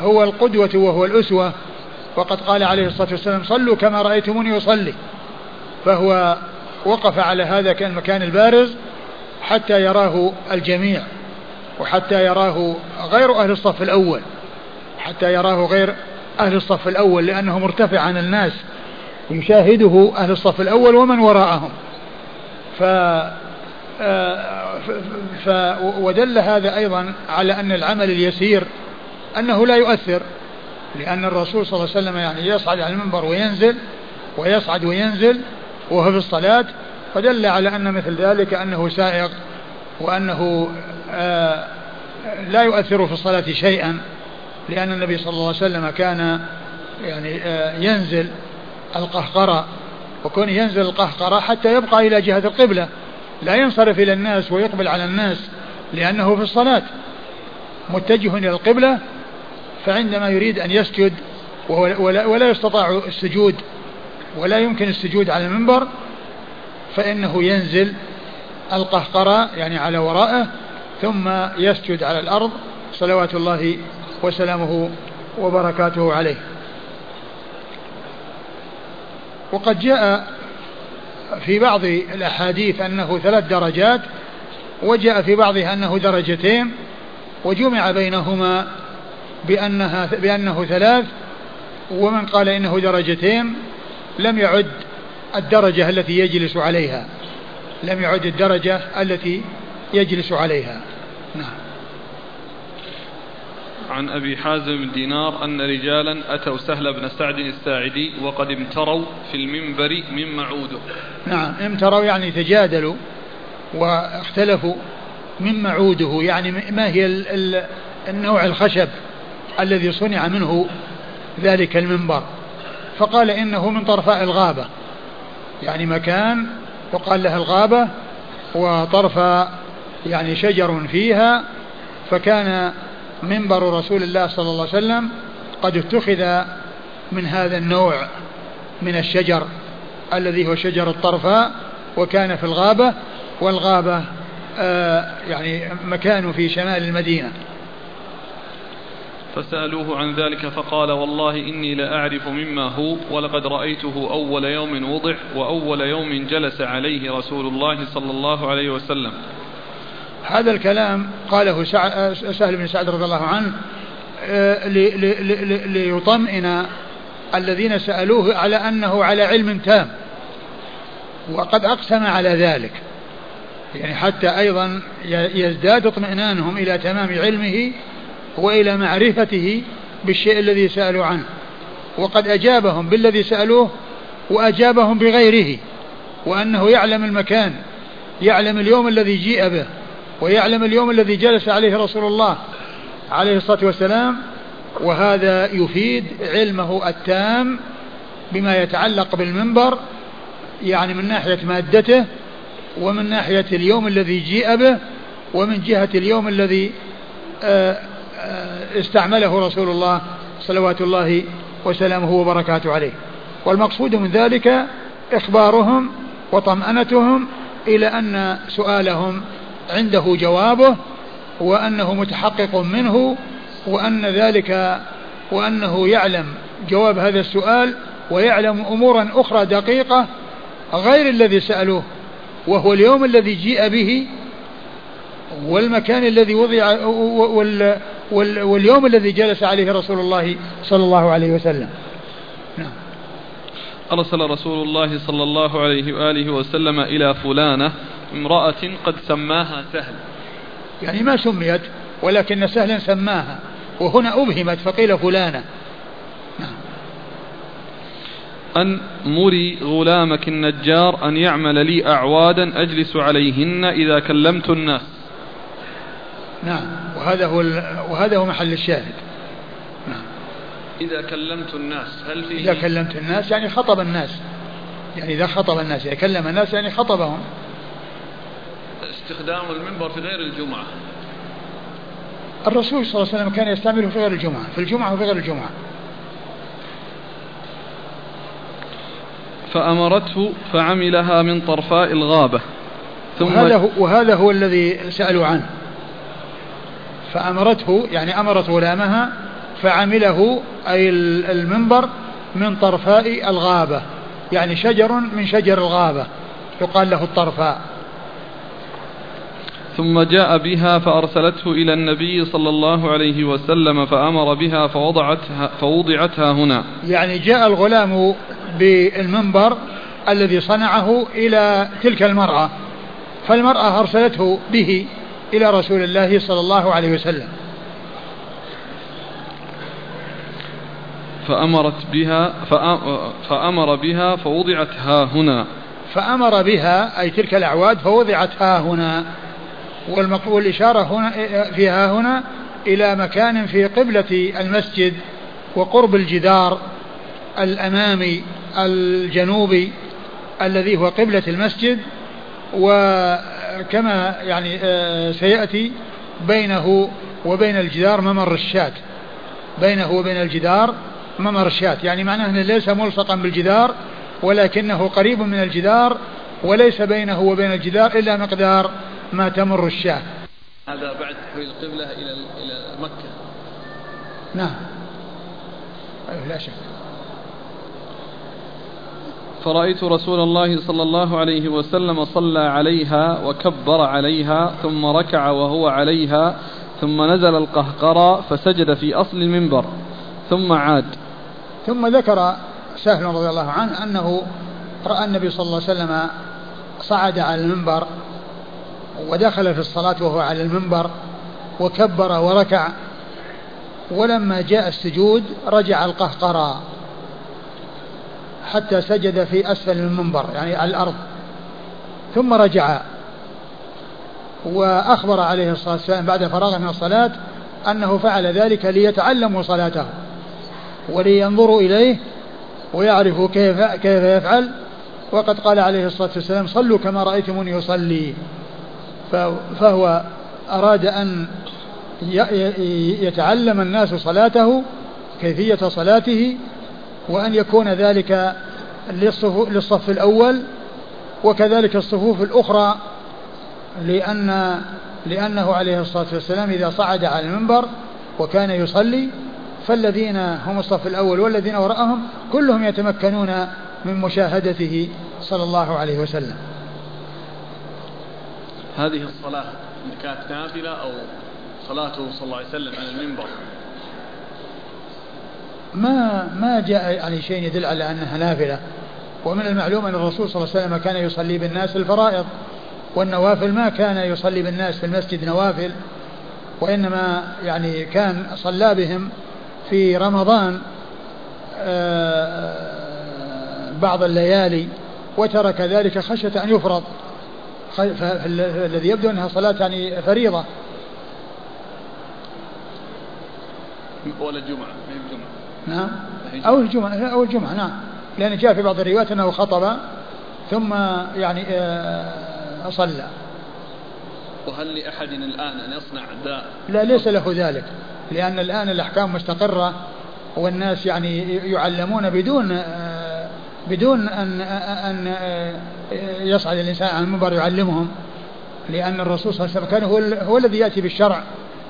هو القدوة وهو الأسوة. وقد قال عليه الصلاة والسلام صلوا كما رأيتموني أصلي. فهو وقف على هذا كان المكان البارز حتى يراه الجميع وحتى يراه غير أهل الصف الأول حتى يراه غير أهل الصف الأول لأنه مرتفع عن الناس. يشاهده أهل الصف الأول ومن وراءهم. ف ف ودل هذا أيضا على أن العمل اليسير أنه لا يؤثر لأن الرسول صلى الله عليه وسلم يعني يصعد على المنبر وينزل ويصعد وينزل وهو في الصلاة. فدل على أن مثل ذلك أنه سائق وأنه آه لا يؤثر في الصلاة شيئا. لأن النبي صلى الله عليه وسلم كان يعني آه ينزل القهقرة وكون ينزل القهقرة حتى يبقى إلى جهة القبلة لا ينصرف إلى الناس ويقبل على الناس لأنه في الصلاة. متجه إلى القبلة فعندما يريد أن يسجد ولا, ولا يستطاع السجود ولا يمكن السجود على المنبر فإنه ينزل القهقرة يعني على ورائه ثم يسجد على الأرض. صلوات الله وسلامه وبركاته عليه. وقد جاء في بعض الأحاديث أنه ثلاث درجات وجاء في بعضها أنه درجتين وجمع بينهما بأنها بأنه ثلاث ومن قال إنه درجتين لم يعد الدرجة التي يجلس عليها. لم يعد الدرجة التي يجلس عليها. نعم. عن أبي حازم دينار أن رجالا أتوا سهل بن سعد الساعدي وقد امتروا في المنبر من معوده. نعم امتروا يعني تجادلوا واختلفوا من معوده يعني ما هي النوع الخشب الذي صنع منه ذلك المنبر. فقال إنه من طرفاء الغابة يعني مكان يقال له الغابة وطرف يعني شجر فيها فكان منبر رسول الله صلى الله عليه وسلم قد اتخذ من هذا النوع من الشجر الذي هو شجر الطرفاء وكان في الغابة والغابة آه يعني مكان في شمال المدينة. فسألوه عن ذلك فقال والله إني لأعرف مما هو ولقد رأيته أول يوم وضع وأول يوم جلس عليه رسول الله صلى الله عليه وسلم. هذا الكلام قاله سهل بن سعد رضي الله عنه آه، ليطمئن الذين سألوه على أنه على علم تام وقد أقسم على ذلك. يعني حتى أيضا يزداد اطمئنانهم إلى تمام علمه وإلى معرفته بالشيء الذي سألوا عنه. وقد أجابهم بالذي سألوه وأجابهم بغيره وأنه يعلم المكان يعلم اليوم الذي جيء به. ويعلم اليوم الذي جلس عليه رسول الله عليه الصلاة والسلام وهذا يفيد علمه التام بما يتعلق بالمنبر يعني من ناحية مادته ومن ناحية اليوم الذي جيء به ومن جهة اليوم الذي آه آه، استعمله رسول الله صلوات الله وسلامه وبركاته عليه. والمقصود من ذلك إخبارهم وطمأنتهم إلى أن سؤالهم عنده جوابه وأنه متحقق منه وأن ذلك وأنه يعلم جواب هذا السؤال ويعلم أمورا أخرى دقيقة غير الذي سألوه وهو اليوم الذي جيء به والمكان الذي وضع وال واليوم الذي جلس عليه رسول الله صلى الله عليه وسلم. نعم. أرسل رسول الله صلى الله عليه وآله وسلم إلى فلانة امرأة قد سماها سهل. يعني ما سميت ولكن سهلا سماها وهنا أبهمت فقيل فلانة. نعم. أن مري غلامك النجار أن يعمل لي أعوادا أجلس عليهن إذا كلمت الناس. نعم. وهذا هو وهذا هو محل الشاهد. نعم. إذا كلمت الناس هل فيه إذا كلمت الناس يعني خطب الناس. يعني إذا خطب الناس يعني كلم الناس يعني خطبهم. استخدام المنبر في غير الجمعة. الرسول صلى الله عليه وسلم كان يستعمله في غير الجمعة في الجمعة وفي غير الجمعة. فأمرته فعملها من طرفاء الغابة. ثم وهذا هو, وهذا هو الذي سألوا عنه. فأمرته يعني أمرت غلامها فعمله أي المنبر من طرفاء الغابة. يعني شجر من شجر الغابة يقال له الطرفاء. ثم جاء بها فأرسلته إلى النبي صلى الله عليه وسلم فأمر بها فوضعتها, فوضعتها هنا. يعني جاء الغلام بالمنبر الذي صنعه إلى تلك المرأة فالمرأة أرسلته به إلى رسول الله صلى الله عليه وسلم. فأمرت بها فأمر بها فوضعت ها هنا. فأمر بها أي تلك الأعواد فوضعت ها هنا. والإشارة هنا فيها هنا إلى مكان في قبلة المسجد وقرب الجدار الأمامي الجنوبي الذي هو قبلة المسجد وكما يعني آه، سيأتي بينه وبين الجدار ممر الشاة. بينه وبين الجدار ممر الشاة. يعني معناه أنه ليس ملصقا بالجدار ولكنه قريب من الجدار وليس بينه وبين الجدار إلا مقدار ما تمر الشاة. هذا بعد تحويل القبلة إلى إلى مكة. نعم. أيوه لا شك. فرأيت رسول الله صلى الله عليه وسلم صلى عليها وكبر عليها ثم ركع وهو عليها ثم نزل القهقرى فسجد في أصل المنبر ثم عاد. ثم ذكر سهل رضي الله عنه أنه رأى النبي صلى الله عليه وسلم صعد على المنبر ودخل في الصلاة وهو على المنبر وكبر وركع. ولما جاء السجود رجع القهقرى حتى سجد في أسفل المنبر يعني على الأرض. ثم رجع وأخبر عليه الصلاة والسلام بعد فراغ من الصلاة أنه فعل ذلك ليتعلموا صلاته ولينظروا إليه ويعرفوا كيف كيف يفعل. وقد قال عليه الصلاة والسلام صلوا كما رأيتموني يصلي فهو أراد أن يتعلم الناس صلاته كيفية صلاته وأن يكون ذلك للصف الأول وكذلك الصفوف الأخرى لأن لأنه عليه الصلاة والسلام إذا صعد على المنبر وكان يصلي فالذين هم الصف الأول والذين وراءهم كلهم يتمكنون من مشاهدته صلى الله عليه وسلم. هذه الصلاة كانت نافلة أو صلاته صلى الله عليه وسلم على المنبر. ما ما جاء يعني شيء يدل على أنها نافلة؟ ومن المعلوم أن الرسول صلى الله عليه وسلم كان يصلي بالناس الفرائض والنوافل ما كان يصلي بالناس في المسجد نوافل وإنما يعني كان صلى بهم في رمضان آه، بعض الليالي وترك ذلك خشية أن يفرض. فالذي يبدو أنها صلاة يعني فريضة. ولا الجمعة نعم أو الجمعة؟ أو الجمعة نعم. لأن جاء في بعض الروايات أنه خطب ثم يعني آه، صلى. وهل لأحد الآن أن يصنع داء؟ لا ليس له ذلك لأن الآن الأحكام مستقرة والناس يعني يعلمون بدون آه، بدون أن أن آه، يصعد الإنسان على المنبر يعلمهم لأن الرسول صلى الله عليه وسلم كان هو, هو الذي يأتي بالشرع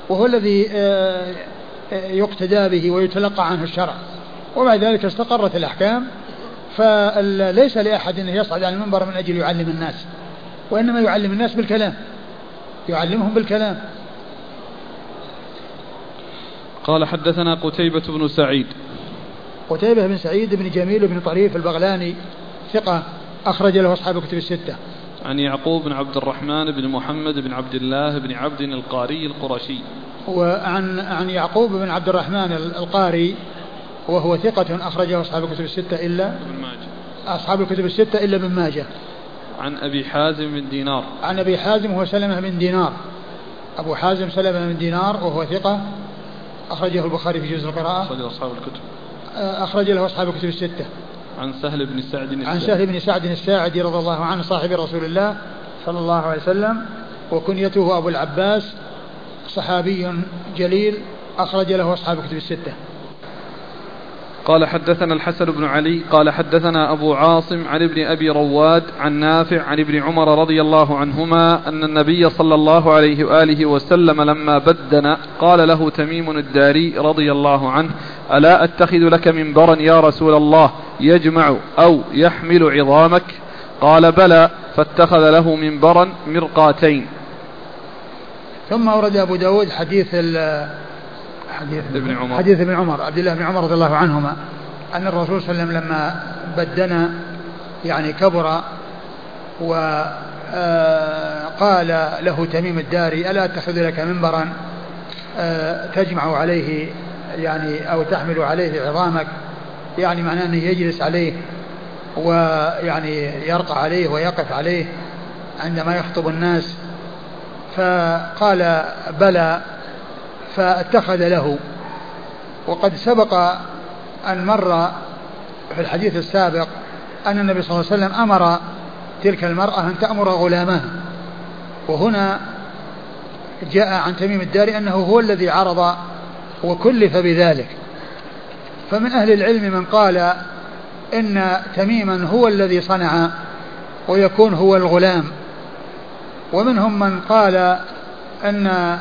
وهو الذي آه، يقتدى به ويتلقى عنه الشرع. وبعد ذلك استقرت الأحكام فليس لأحد أن يصعد على المنبر من أجل يعلم الناس وإنما يعلم الناس بالكلام يعلمهم بالكلام. قال حدثنا قتيبة بن سعيد. قتيبة بن سعيد بن جميل بن طريف البغلاني ثقة أخرج له أصحاب الكتب الستة. عن يعقوب بن عبد الرحمن بن محمد بن عبد الله بن عبد القاري القرشي. وعن عن يعقوب بن عبد الرحمن القاري وهو ثقة أخرجه أصحاب الكتب الستة إلا ابن ماجه. أصحاب الكتب الستة إلا ابن ماجه. عن أبي حازم بن دينار. عن أبي حازم هو سلمة بن دينار. أبو حازم سلمة بن دينار وهو ثقة أخرجه البخاري في جزء القراءة. أخرج أصحاب الكتب. أخرج له أصحاب الكتب الستة. عن سهل بن سعد الساعدي. عن سهل بن سعد الساعدي رضي الله عنه صاحب رسول الله صلى الله عليه وسلم وكنيته أبو العباس صحابي جليل أخرج له أصحاب الكتب الستة. قال حدثنا الحسن بن علي قال حدثنا أبو عاصم عن ابن أبي رواد عن نافع عن ابن عمر رضي الله عنهما أن النبي صلى الله عليه وآله وسلم لما بدن قال له تميم الداري رضي الله عنه ألا أتخذ لك منبرا يا رسول الله يجمع أو يحمل عظامك؟ قال بلى فاتخذ له منبرا مرقاتين. ثم ورد أبو داود حديث حديث ابن عمر. حديث ابن عمر عبد الله بن عمر رضي الله عنهما أن الرسول صلى الله عليه وسلم لما بدنا يعني كبر وقال آه، له تميم الداري ألا أتخذ لك منبرا آه، تجمع عليه يعني أو تحمل عليه عظامك يعني معناه أنه يجلس عليه ويعني يرقى عليه ويقف عليه عندما يخطب الناس. فقال بلى فاتخذ له. وقد سبق أن مر في الحديث السابق أن النبي صلى الله عليه وسلم أمر تلك المرأة أن تأمر غلامها. وهنا جاء عن تميم الداري أنه هو الذي عرض وكلف بذلك. فمن أهل العلم من قال إن تميما هو الذي صنع ويكون هو الغلام. ومنهم من قال أن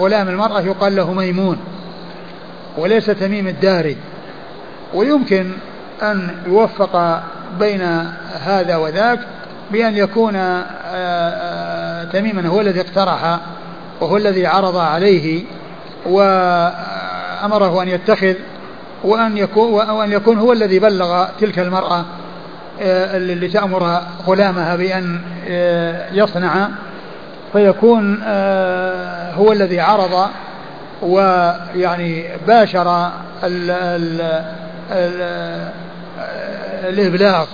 غلام المرأة يقال له ميمون وليس تميم الداري. ويمكن أن يوفق بين هذا وذاك بأن يكون آه، آه، تميما هو الذي اقترح وهو الذي عرض عليه وأمره أن يتخذ وأن يكون وأن يكون هو الذي بلغ تلك المرأة آه، اللي تأمر غلامها بأن يصنع فيكون آه، هو الذي عرض ويعني باشر ال ال ال الإبلاغ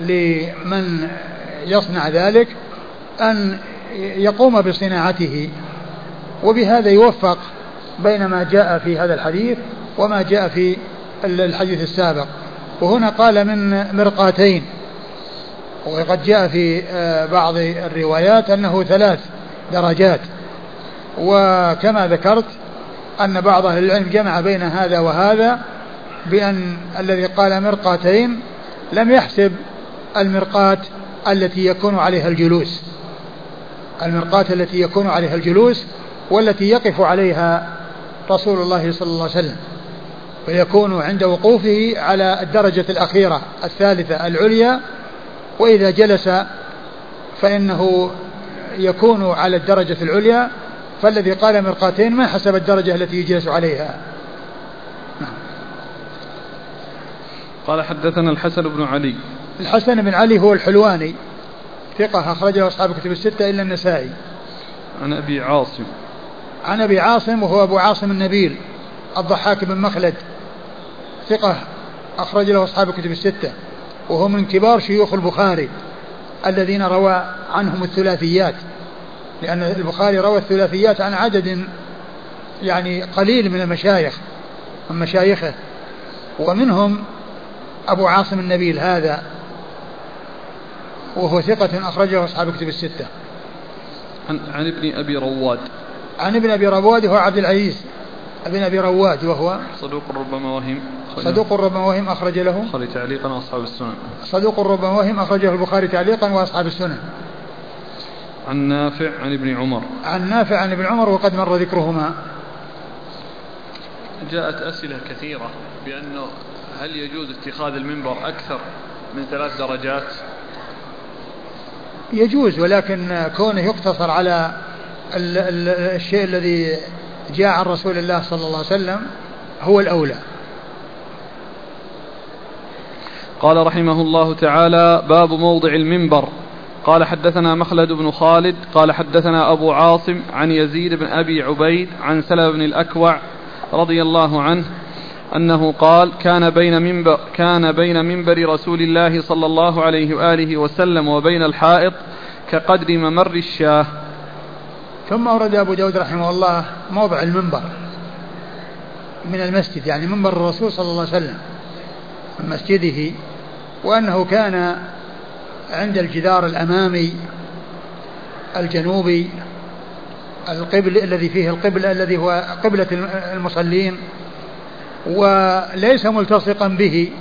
لمن يصنع ذلك أن يقوم بصناعته وبهذا يوفق بين ما جاء في هذا الحديث وما جاء في الحديث السابق. وهنا قال من مرقاتين. وقد جاء في آه، بعض الروايات أنه ثلاث درجات. وكما ذكرت أن بعض أهل العلم جمع بين هذا وهذا بأن الذي قال مرقاتين لم يحسب المرقاة التي يكون عليها الجلوس. المرقاة التي يكون عليها الجلوس والتي يقف عليها رسول الله صلى الله عليه وسلم ويكون عند وقوفه على الدرجة الأخيرة الثالثة العليا وإذا جلس فإنه يكون على الدرجة العليا فالذي قال مرقاتين ما حسب الدرجة التي يجلس عليها. نعم. قال حدثنا الحسن بن علي. الحسن بن علي هو الحلواني ثقة أخرجه أصحاب كتب الستة إلا النسائي. عن أبي عاصم. عن أبي عاصم وهو أبو عاصم النبيل الضحاك بن مخلد ثقة أخرج له أصحاب كتب الستة وهو من كبار شيوخ البخاري الذين روى عنهم الثلاثيات لأن البخاري روى الثلاثيات عن عدد يعني قليل من المشايخ من مشايخه ومنهم أبو عاصم النبيل هذا وهو ثقة أخرجه أصحاب كتب الستة. عن, عن ابن أبي رواد. عن ابن أبي رواد هو عبد العزيز ابن أبي رواد وهو صدوق ربما وهم صدوق ربما وهم أخرج له. البخاري تعليقا وأصحاب السنن. صدوق ربما وهم أخرجه البخاري تعليقا وأصحاب السنن. عن نافع عن ابن عمر. عن نافع عن ابن عمر وقد مر ذكرهما. جاءت أسئلة كثيرة بأنه هل يجوز اتخاذ المنبر أكثر من ثلاث درجات؟ يجوز ولكن كونه يقتصر على الشيء الذي جاء عن رسول الله صلى الله عليه وسلم هو الأولى. قال رحمه الله تعالى باب موضع المنبر. قال حدثنا مخلد بن خالد قال حدثنا أبو عاصم عن يزيد بن أبي عبيد عن سلم بن الأكوع رضي الله عنه أنه قال كان بين منبر كان بين منبر رسول الله صلى الله عليه وآله وسلم وبين الحائط كقدر ممر الشاه. ثم ورد أبو داود رحمه الله موضع المنبر من المسجد يعني منبر الرسول صلى الله عليه وسلم من مسجده وأنه كان عند الجدار الأمامي الجنوبي القبل الذي فيه القبل الذي هو قبلة المصلين وليس ملتصقا به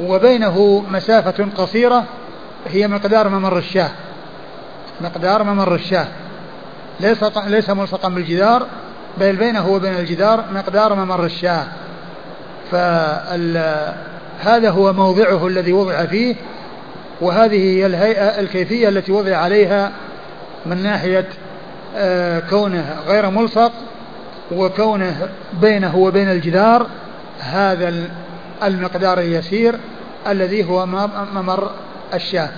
وبينه مسافة قصيرة هي مقدار ممر الشاه مقدار ممر الشاه. ليس ليس ملصقا بالجدار بل بينه وبين الجدار مقدار ممر الشاة. فهذا هو موضعه الذي وضع فيه وهذه هي الهيئة الكيفية التي وضع عليها من ناحية آه، كونه غير ملصق وكونه بينه وبين الجدار هذا المقدار اليسير الذي هو ممر الشاة.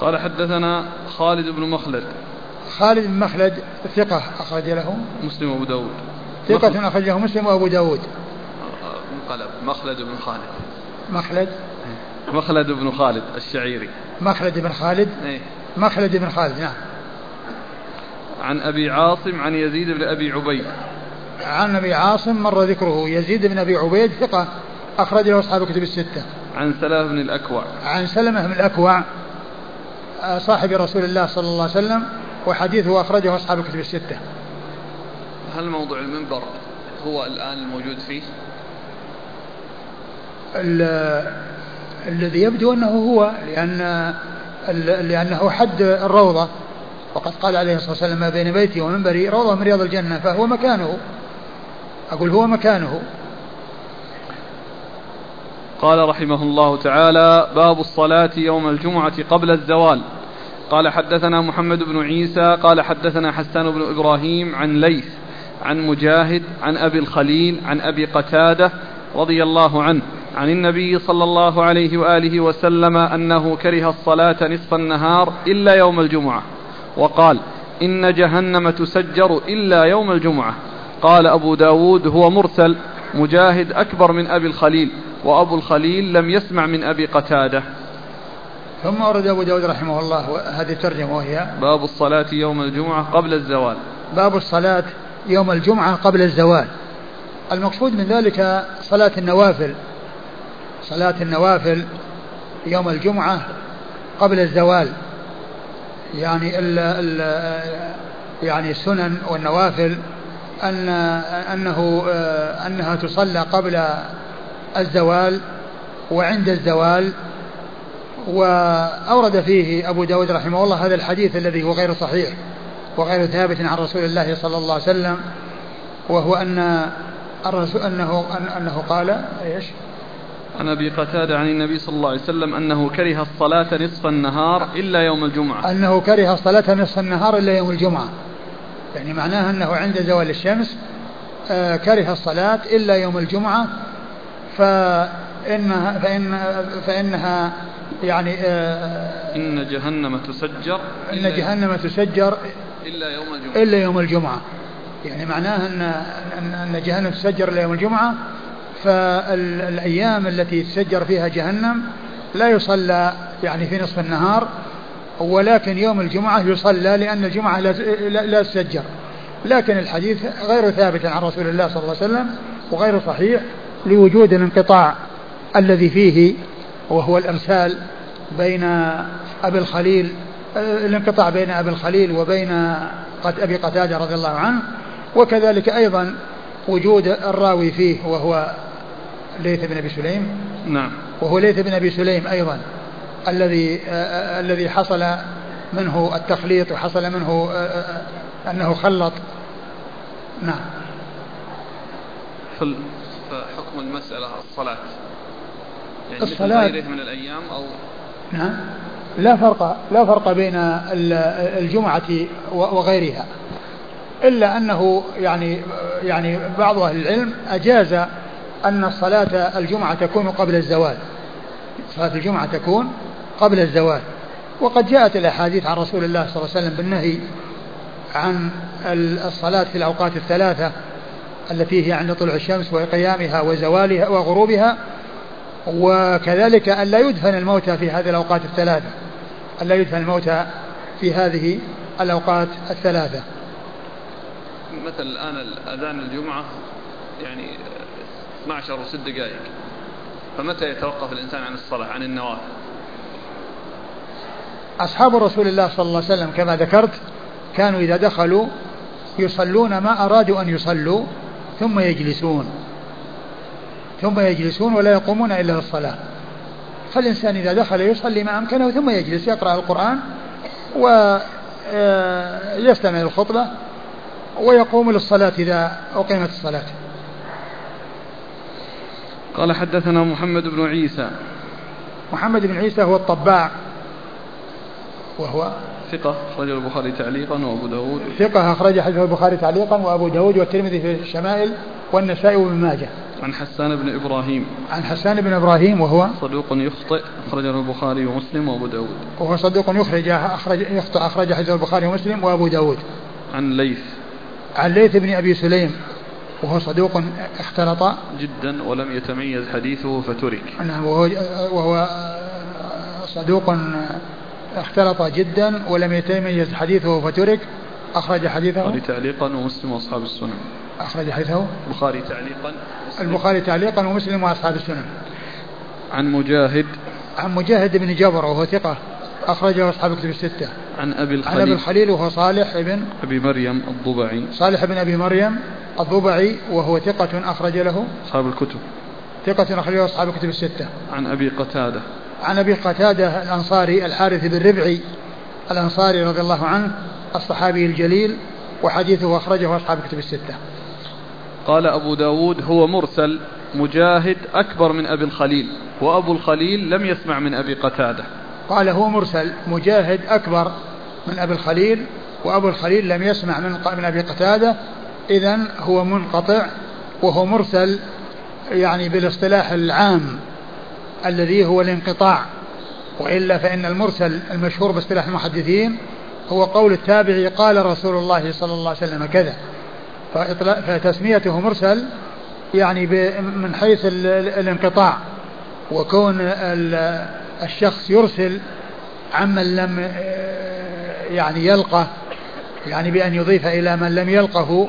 قال حدثنا خالد بن مخلد. خالد بن مخلد ثقة أخرج له. مسلم وأبو داود. ثقة أخرج له مسلم وأبو داود. انقلب. مخلد بن خالد. مخلد. مخلد بن خالد الشعيري. مخلد بن خالد. إيه. مخلد بن خالد نعم. عن أبي عاصم عن يزيد بن أبي عبيد. عن أبي عاصم مر ذكره. يزيد بن أبي عبيد ثقة أخرج له أصحاب الكتب الستة. عن سلمة بن الأكوع. عن سلمة بن الأكوع. صاحب رسول الله صلى الله عليه وسلم وحديثه أخرجه أصحاب الكتب الستة. هل موضوع المنبر هو الآن الموجود فيه؟ الذي يبدو أنه هو لأن لأنه حد الروضة. وقد قال عليه الصلاة والسلام ما بين بيتي ومنبري روضة من رياض الجنة فهو مكانه. أقول هو مكانه. قال رحمه الله تعالى باب الصلاة يوم الجمعة قبل الزوال قال حدثنا محمد بن عيسى قال حدثنا حسان بن إبراهيم عن ليث عن مجاهد عن أبي الخليل عن أبي قتادة رضي الله عنه عن النبي صلى الله عليه وآله وسلم أنه كره الصلاة نصف النهار إلا يوم الجمعة وقال إن جهنم تسجر إلا يوم الجمعة قال أبو داود هو مرسل مجاهد أكبر من أبي الخليل وأبو الخليل لم يسمع من أبي قتادة. ثم ورد أبو داود رحمه الله هذه الترجمة وهي باب الصلاة يوم الجمعة قبل الزوال. باب الصلاة يوم الجمعة قبل الزوال. المقصود من ذلك صلاة النوافل. صلاة النوافل يوم الجمعة قبل الزوال. يعني ال ال يعني السنن والنوافل أن أنه أنها تصلى قبل الزوال وعند الزوال وأورد فيه أبو داود رحمه الله هذا الحديث الذي هو غير صحيح وغير ثابت عن رسول الله صلى الله عليه وسلم وهو أن الرسول أنه أنه قال إيش؟ عن أبي قتادة عن النبي صلى الله عليه وسلم أنه كره الصلاة نصف النهار إلا يوم الجمعة. أنه كره الصلاة نصف النهار إلا يوم الجمعة. يعني معناها أنه عند زوال الشمس آه كره الصلاة إلا يوم الجمعة فانها فان فإنها يعني آه إن جهنم تسجر إن جهنم تسجر إلا يوم الجمعة. إلا يوم الجمعة. يعني معناها ان ان جهنم تسجر إلا يوم الجمعة فالأيام التي تسجر فيها جهنم لا يصلى يعني في نصف النهار ولكن يوم الجمعة يصلى لأن الجمعة لا تسجر. لكن الحديث غير ثابت عن رسول الله صلى الله عليه وسلم وغير صحيح. لوجود الانقطاع الذي فيه وهو الأمثال بين أبي الخليل الانقطاع بين أبي الخليل وبين أبي قتادة رضي الله عنه وكذلك أيضا وجود الراوي فيه وهو ليث بن أبي سليم. نعم. وهو ليث بن أبي سليم أيضا الذي الذي حصل منه التخليط وحصل منه أنه خلط. نعم. حكم المسألة الصلاة. يعني الصلاة غيره من الأيام أو نعم. لا فرق لا فرق بين الجمعة وغيرها. إلا أنه يعني يعني بعض أهل العلم أجاز أن الصلاة الجمعة تكون قبل الزوال. صلاة الجمعة تكون قبل الزوال. وقد جاءت الأحاديث عن رسول الله صلى الله عليه وسلم بالنهي عن الصلاة في الأوقات الثلاثة التي هي عند طلوع الشمس وقيامها وزوالها وغروبها وكذلك أن لا يدفن الموتى في هذه الأوقات الثلاثة. أن لا يدفن الموتى في هذه الأوقات الثلاثة. مثل الآن أذان الجمعة يعني 12 وست دقائق. فمتى يتوقف الإنسان عن الصلاة عن النوافل؟ أصحاب رسول الله صلى الله عليه وسلم كما ذكرت كانوا إذا دخلوا يصلون ما أرادوا أن يصلوا ثم يجلسون. ثم يجلسون ولا يقومون إلا للصلاة. فالإنسان إذا دخل يصلي ما أمكنه ثم يجلس يقرأ القرآن ويستمع الخطبة ويقوم للصلاة إذا أقيمت الصلاة. قال حدثنا محمد بن عيسى. محمد بن عيسى هو الطباع وهو ثقة أخرجه البخاري تعليقا وأبو داود. ثقة أخرج حديث البخاري تعليقا وأبو داود والترمذي في الشمائل والنسائي وابن ماجه. عن حسان بن إبراهيم. عن حسان بن إبراهيم وهو صدوق يخطئ أخرجه البخاري ومسلم وأبو داود. وهو صدوق يخرج أخرج يخطئ أخرج حديث البخاري ومسلم وأبو داود. عن ليث. عن ليث بن أبي سليم وهو صدوق اختلط. جدا ولم يتميز حديثه فترك. نعم وهو, وهو صدوق اختلط جدا ولم يتميز حديثه فترك أخرج حديثه. البخاري تعليقا ومسلم وأصحاب السنن. أخرج حديثه. البخاري تعليقا البخاري تعليقا ومسلم وأصحاب السنن. عن مجاهد. عن مجاهد بن جبر وهو ثقة أخرجه أصحاب الكتب الستة. عن أبي الخليل عن أبي الخليل. وهو صالح بن أبي مريم الضبعي. صالح بن أبي مريم الضبعي وهو ثقة أخرج له. أصحاب الكتب. ثقة أخرج له أصحاب الكتب الستة. عن أبي قتادة. عن أبي قتادة الأنصاري الحارث بن ربعي الأنصاري رضي الله عنه الصحابي الجليل وحديثه أخرجه أصحاب الكتب الستة. قال أبو داود هو مرسل مجاهد أكبر من أبي الخليل وأبو الخليل لم يسمع من أبي قتادة. قال هو مرسل مجاهد أكبر من أبي الخليل وأبو الخليل لم يسمع من من أبي قتادة. إذا هو منقطع وهو مرسل يعني بالاصطلاح العام. الذي هو الانقطاع وإلا فإن المرسل المشهور باصطلاح المحدثين هو قول التابعي قال رسول الله صلى الله عليه وسلم كذا. فتسميته مرسل يعني من حيث الانقطاع وكون الشخص يرسل عمن لم يعني يلقه يعني بأن يضيف إلى من لم يلقه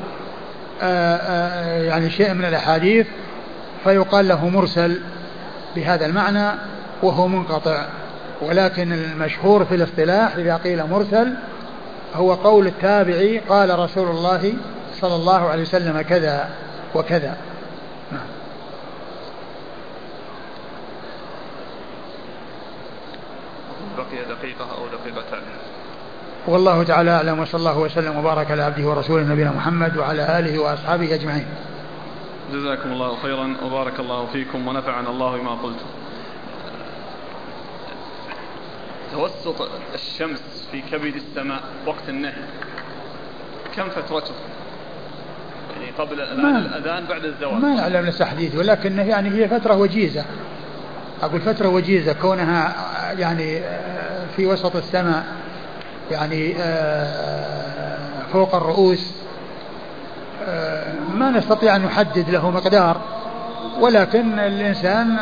يعني شيء من الأحاديث فيقال له مرسل. بهذا المعنى وهو منقطع. ولكن المشهور في الاصطلاح إذا قيل مرسل هو قول التابعي قال رسول الله صلى الله عليه وسلم كذا وكذا. نعم. بقي دقيقة أو دقيقتان. والله تعالى أعلم وصلى الله وسلم وبارك على عبده ورسوله نبينا محمد وعلى آله وأصحابه أجمعين. جزاكم الله خيرا وبارك الله فيكم ونفعنا الله بما قلتم. توسط الشمس في كبد السماء وقت النهي كم فترته؟ يعني قبل الأذان بعد الزواج. ما نعلم تحديد ولكن يعني هي فترة وجيزة. أقول فترة وجيزة كونها يعني آه، في وسط السماء يعني آه، فوق الرؤوس آه، ما نستطيع أن نحدد له مقدار ولكن الإنسان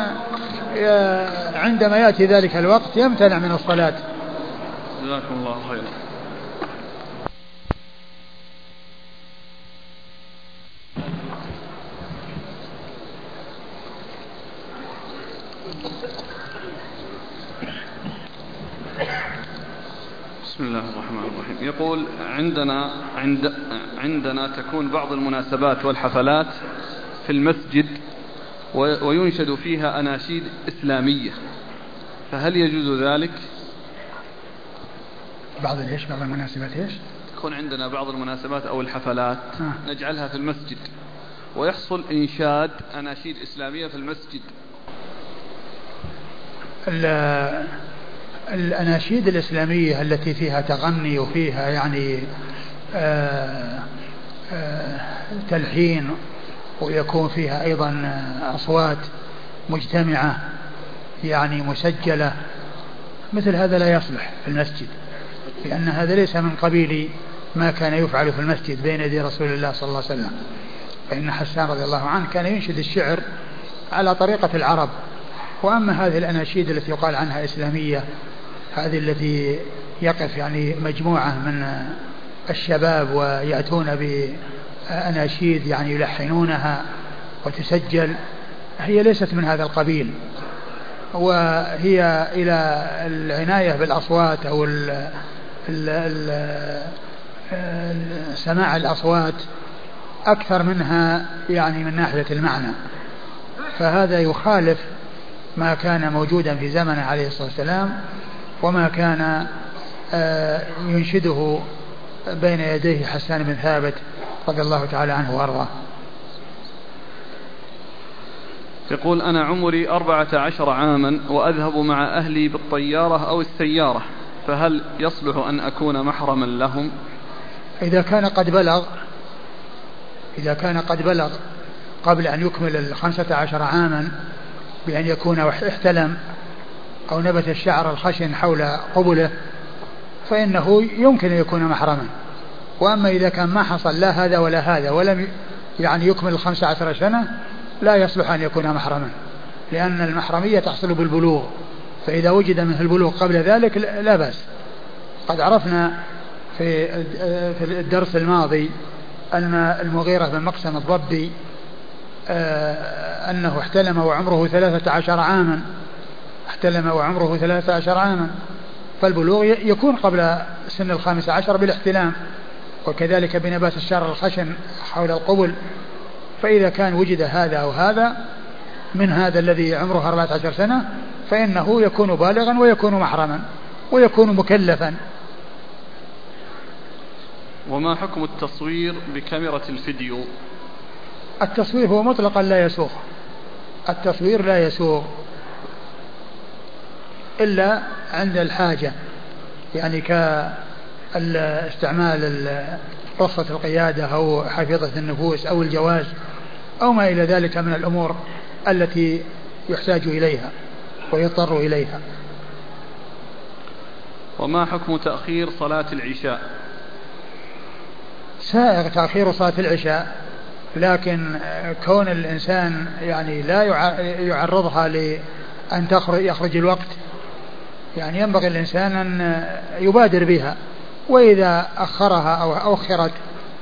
عندما يأتي ذلك الوقت يمتنع من الصلاة. جزاكم الله خيرا. بسم الله الرحمن الرحيم يقول عندنا عند عندنا تكون بعض المناسبات والحفلات في المسجد وينشد فيها أناشيد إسلامية فهل يجوز ذلك؟ بعض إيش؟ بعض المناسبات إيش؟ تكون عندنا بعض المناسبات أو الحفلات آه. نجعلها في المسجد ويحصل إنشاد أناشيد إسلامية في المسجد الأناشيد الإسلامية التي فيها تغني وفيها يعني آه، آه، تلحين ويكون فيها أيضا أصوات مجتمعة يعني مسجلة مثل هذا لا يصلح في المسجد لأن هذا ليس من قبيل ما كان يفعل في المسجد بين يدي رسول الله صلى الله عليه وسلم. فإن حسان رضي الله عنه كان ينشد الشعر على طريقة العرب. وأما هذه الأناشيد التي يقال عنها إسلامية هذه التي يقف يعني مجموعة من الشباب ويأتون بأناشيد يعني يلحنونها وتسجل هي ليست من هذا القبيل. وهي إلى العناية بالأصوات أو ال ال ال سماع الأصوات أكثر منها يعني من ناحية المعنى. فهذا يخالف ما كان موجودا في زمنه عليه الصلاة والسلام. وما كان آه، ينشده بين يديه حسان بن ثابت رضي الله تعالى عنه وأرضاه. يقول أنا عمري أربعة عشر عاما وأذهب مع أهلي بالطيارة أو السيارة فهل يصلح أن أكون محرما لهم؟ إذا كان قد بلغ إذا كان قد بلغ قبل أن يكمل الخمسة عشر عاما بأن يكون إحتلم أو نبت الشعر الخشن حول قبله فإنه يمكن أن يكون محرما. وأما إذا كان ما حصل لا هذا ولا هذا ولم يعني يكمل الخمسة عشر سنة لا يصلح أن يكون محرما. لأن المحرمية تحصل بالبلوغ. فإذا وجد منه البلوغ قبل ذلك لا بأس. قد عرفنا في في الدرس الماضي أن المغيرة بن مقسم الضبي آه، أنه احتلم وعمره ثلاثة عشر عاما. احتلم وعمره ثلاثة عشر عاما فالبلوغ يكون قبل سن الخامس عشر بالاحتلام وكذلك بنبات الشعر الخشن حول القبل فإذا كان وجد هذا أو هذا من هذا الذي عمره 14 سنة فإنه يكون بالغا ويكون محرما ويكون مكلفا. وما حكم التصوير بكاميرا الفيديو؟ التصوير هو مطلقا لا يسوغ التصوير لا يسوغ إلا عند الحاجة يعني كاستعمال رخصة القيادة أو حفيظة النفوس أو الجواز أو ما إلى ذلك من الأمور التي يحتاج إليها ويضطر إليها. وما حكم تأخير صلاة العشاء؟ سائغ تأخير صلاة العشاء لكن كون الإنسان يعني لا يعرضها لأن تخرج يخرج الوقت يعني ينبغي الإنسان أن يبادر بها وإذا أخرها أو أخرت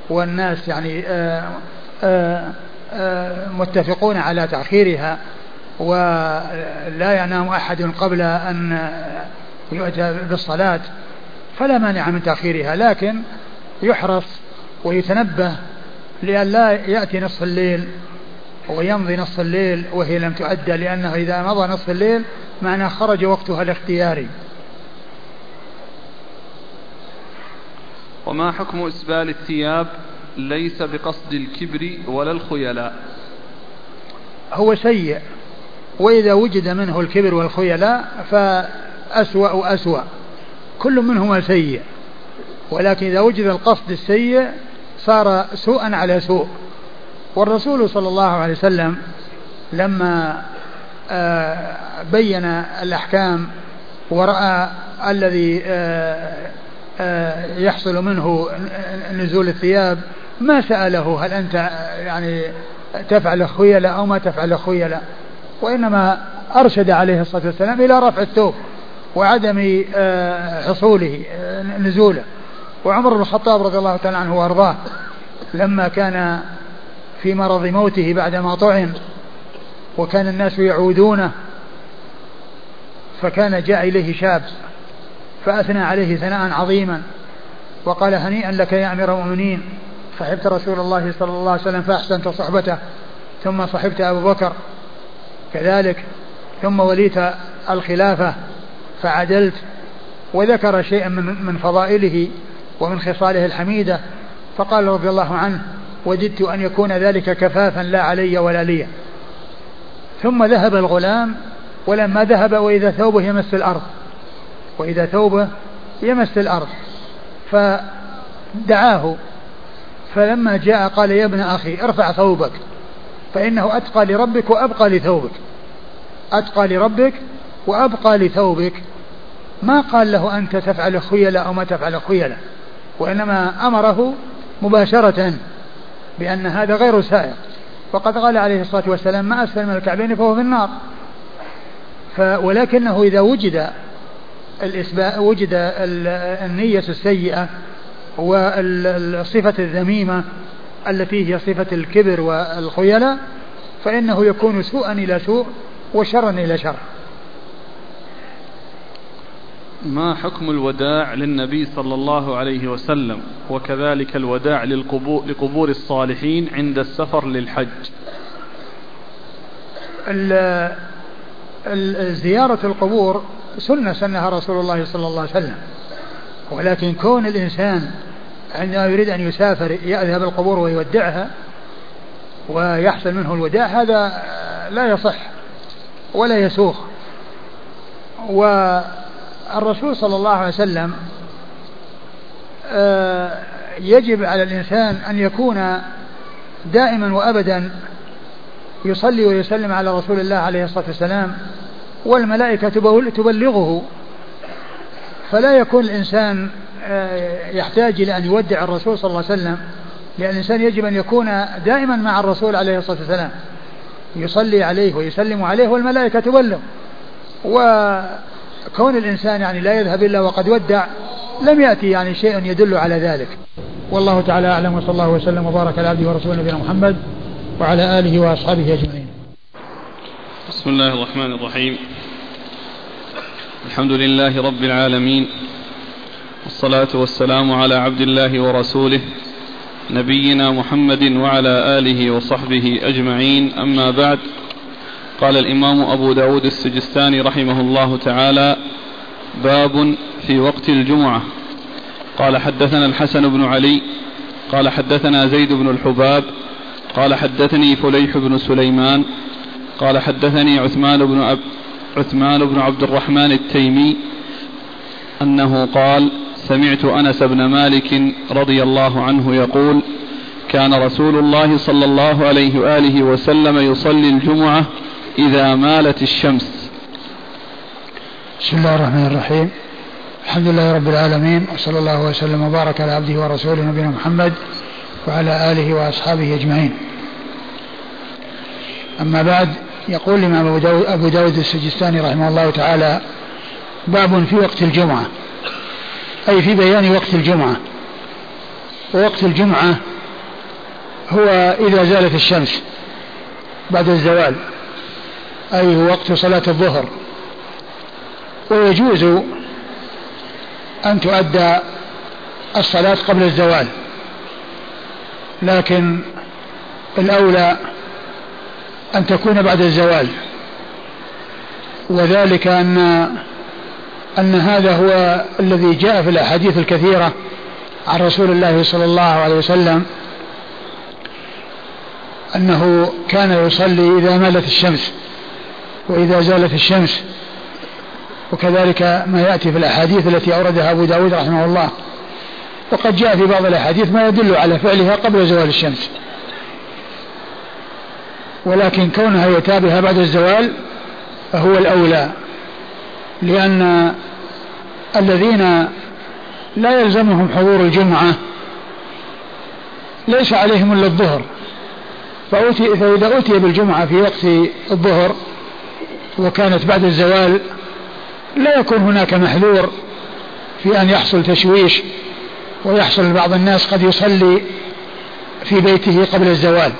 والناس يعني آآ آآ آآ متفقون على تأخيرها ولا ينام أحد قبل أن يؤتى بالصلاة فلا مانع من تأخيرها لكن يحرص ويتنبه لئلا يأتي نصف الليل ويمضي نصف الليل وهي لم تؤدى لأنه إذا مضى نصف الليل معناه خرج وقتها الاختياري. وما حكم إسبال الثياب ليس بقصد الكبر ولا الخيلاء؟ هو سيء وإذا وجد منه الكبر والخيلاء فأسوأ أسوأ كل منهما سيء ولكن إذا وجد القصد السيء صار سوءا على سوء. والرسول صلى الله عليه وسلم لما بين الأحكام ورأى الذي آه، آه، يحصل منه نزول الثياب ما سأله هل أنت يعني تفعل خيلة أو ما تفعل خيلة وإنما أرشد عليه الصلاة والسلام إلى رفع الثوب وعدم حصوله نزوله. وعمر بن الخطاب رضي الله تعالى عنه وأرضاه لما كان في مرض موته بعدما طعن وكان الناس يعودونه فكان جاء إليه شاب فأثنى عليه ثناء عظيما وقال هنيئا لك يا أمير المؤمنين صحبت رسول الله صلى الله عليه وسلم فأحسنت صحبته ثم صحبت أبو بكر كذلك ثم وليت الخلافة فعدلت وذكر شيئا من من فضائله ومن خصاله الحميدة فقال رضي الله عنه وددت أن يكون ذلك كفافا لا علي ولا لي. ثم ذهب الغلام ولما ذهب وإذا ثوبه يمس الأرض وإذا ثوبه يمس الأرض فدعاه فلما جاء قال يا ابن أخي ارفع ثوبك فإنه أتقى لربك وأبقى لثوبك أتقى لربك وأبقى لثوبك. ما قال له أنت تفعل خيلة أو ما تفعل خيلة وإنما أمره مباشرة بأن هذا غير سائق. وقد قال عليه الصلاة والسلام ما أسفل من الكعبين فهو في النار. ولكنه إذا وجد الإسباء وجد النية السيئة والصفة الذميمة التي هي صفة الكبر والخيلاء فإنه يكون سوءا إلى سوء وشرا إلى شر. ما حكم الوداع للنبي صلى الله عليه وسلم؟ وكذلك الوداع للقبور لقبور الصالحين عند السفر للحج. زيارة القبور سنة سنها رسول الله صلى الله عليه وسلم. ولكن كون الإنسان عندما يريد أن يسافر يذهب القبور ويودعها ويحصل منه الوداع هذا لا يصح ولا يسوغ والرسول صلى الله عليه وسلم آه، يجب على الإنسان أن يكون دائما وأبدا يصلي ويسلم على رسول الله عليه الصلاة والسلام والملائكة تبلغه. فلا يكون الإنسان آه، يحتاج إلى أن يودع الرسول صلى الله عليه وسلم لأن الإنسان يجب أن يكون دائما مع الرسول عليه الصلاة والسلام. يصلي عليه ويسلم عليه والملائكة تبلغ. وكون الإنسان يعني لا يذهب إلا وقد ودع لم يأتي يعني شيء يدل على ذلك. والله تعالى أعلم وصلى الله وسلم وبارك على عبده ورسوله نبينا محمد وعلى آله وأصحابه أجمعين. بسم الله الرحمن الرحيم. الحمد لله رب العالمين والصلاة والسلام على عبد الله ورسوله نبينا محمد وعلى آله وصحبه أجمعين. أما بعد قال الإمام أبو داود السجستاني رحمه الله تعالى باب في وقت الجمعة. قال حدثنا الحسن بن علي قال حدثنا زيد بن الحباب قال حدثني فليح بن سليمان قال حدثني عثمان بن أب عثمان بن عبد الرحمن التيمي أنه قال سمعت أنس بن مالك رضي الله عنه يقول كان رسول الله صلى الله عليه وآله وسلم يصلي الجمعة إذا مالت الشمس. بسم الله الرحمن الرحيم. الحمد لله رب العالمين وصلى الله وسلم وبارك على عبده ورسوله نبينا محمد وعلى آله وأصحابه أجمعين. أما بعد يقول الإمام أبو داود السجستاني رحمه الله تعالى باب في وقت الجمعة. أي في بيان وقت الجمعة. ووقت الجمعة هو إذا زالت الشمس بعد الزوال. أي هو وقت صلاة الظهر. ويجوز أن تؤدى الصلاة قبل الزوال. لكن الأولى أن تكون بعد الزوال. وذلك أن أن هذا هو الذي جاء في الأحاديث الكثيرة عن رسول الله صلى الله عليه وسلم أنه كان يصلي إذا مالت الشمس. وإذا زالت الشمس. وكذلك ما يأتي في الأحاديث التي أوردها أبو داود رحمه الله. وقد جاء في بعض الأحاديث ما يدل على فعلها قبل زوال الشمس. ولكن كونها يتابعها بعد الزوال فهو الأولى. لأن الذين لا يلزمهم حضور الجمعة ليس عليهم إلا الظهر. فأتي فإذا أتي بالجمعة في وقت الظهر وكانت بعد الزوال لا يكون هناك محذور في أن يحصل تشويش ويحصل بعض الناس قد يصلي في بيته قبل الزوال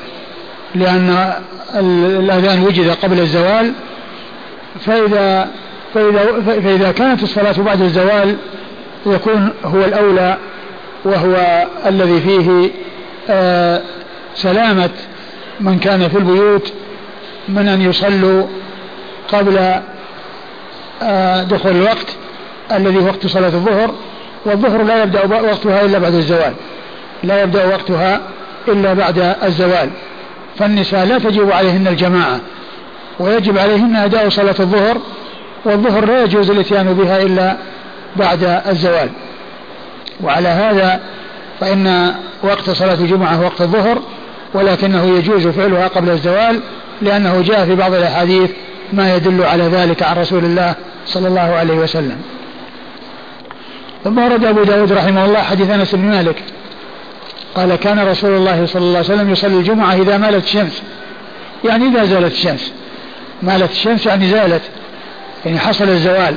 لأن الأذان وجد قبل الزوال فإذا فإذا, فإذا كانت الصلاة بعد الزوال يكون هو الأولى وهو الذي فيه آه سلامة من كان في البيوت من أن يصلوا قبل آه دخول الوقت الذي وقت صلاة الظهر والظهر لا يبدأ وقتها إلا بعد الزوال. لا يبدأ وقتها إلا بعد الزوال. فالنساء لا تجب عليهن الجماعة ويجب عليهن أداء صلاة الظهر والظهر لا يجوز الإتيان بها إلا بعد الزوال. وعلى هذا فإن وقت صلاة الجمعة وقت الظهر ولكنه يجوز فعلها قبل الزوال لأنه جاء في بعض الأحاديث ما يدل على ذلك عن رسول الله صلى الله عليه وسلم. ثم ورد أبو داود رحمه الله حديث أنس بن مالك. قال كان رسول الله صلى الله عليه وسلم يصلي الجمعة إذا مالت الشمس. يعني إذا زالت الشمس. مالت الشمس يعني زالت. يعني حصل الزوال.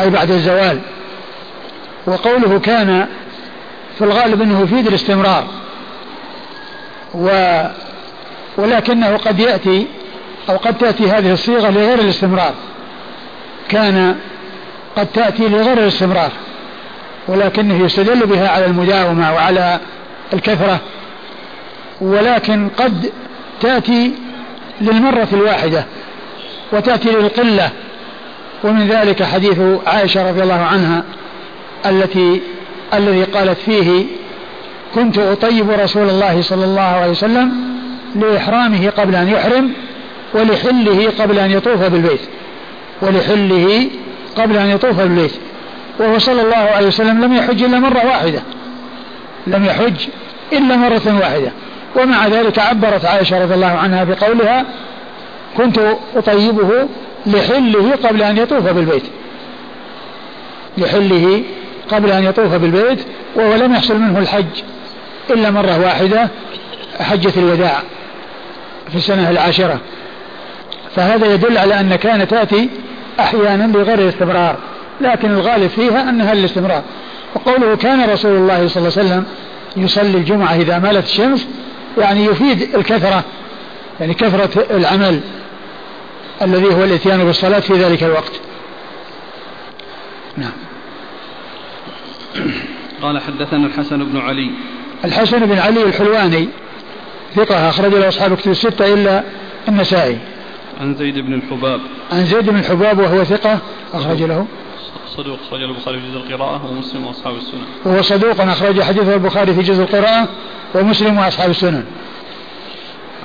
أي بعد الزوال. وقوله كان في الغالب أنه يفيد الاستمرار. و ولكنه قد يأتي أو قد تأتي هذه الصيغة لغير الاستمرار. كان قد تأتي لغير الاستمرار ولكنه يستدل بها على المداومة وعلى الكثرة ولكن قد تأتي للمرة الواحدة وتأتي للقلة. ومن ذلك حديث عائشة رضي الله عنها التي الذي قالت فيه كنت أطيب رسول الله صلى الله عليه وسلم لإحرامه قبل أن يحرم ولحله قبل أن يطوف بالبيت. ولحله قبل أن يطوف بالبيت. وهو صلى الله عليه وسلم لم يحج إلا مرة واحدة. لم يحج إلا مرة واحدة. ومع ذلك عبرت عائشة رضي الله عنها بقولها كنت أطيبه لحله قبل أن يطوف بالبيت. لحله قبل أن يطوف بالبيت وهو لم يحصل منه الحج إلا مرة واحدة حجة الوداع في السنة العاشرة. فهذا يدل على أن كان تأتي أحيانا بغير الاستمرار لكن الغالب فيها أنها للاستمرار وقوله كان رسول الله صلى الله عليه وسلم يصلي الجمعة إذا مالت الشمس يعني يفيد الكثرة يعني كثرة العمل الذي هو الإتيان بالصلاة في ذلك الوقت. نعم. قال حدثنا الحسن بن علي. الحسن بن علي الحلواني ثقة أخرج له أصحاب كتب الستة إلا النسائي. عن زيد بن الحباب. عن زيد بن الحباب وهو ثقة أخرج له. صدوق أخرج البخاري في جزء القراءة ومسلم وأصحاب السنن. وهو صدوق أخرج حديثه البخاري في جزء القراءة ومسلم وأصحاب السنن.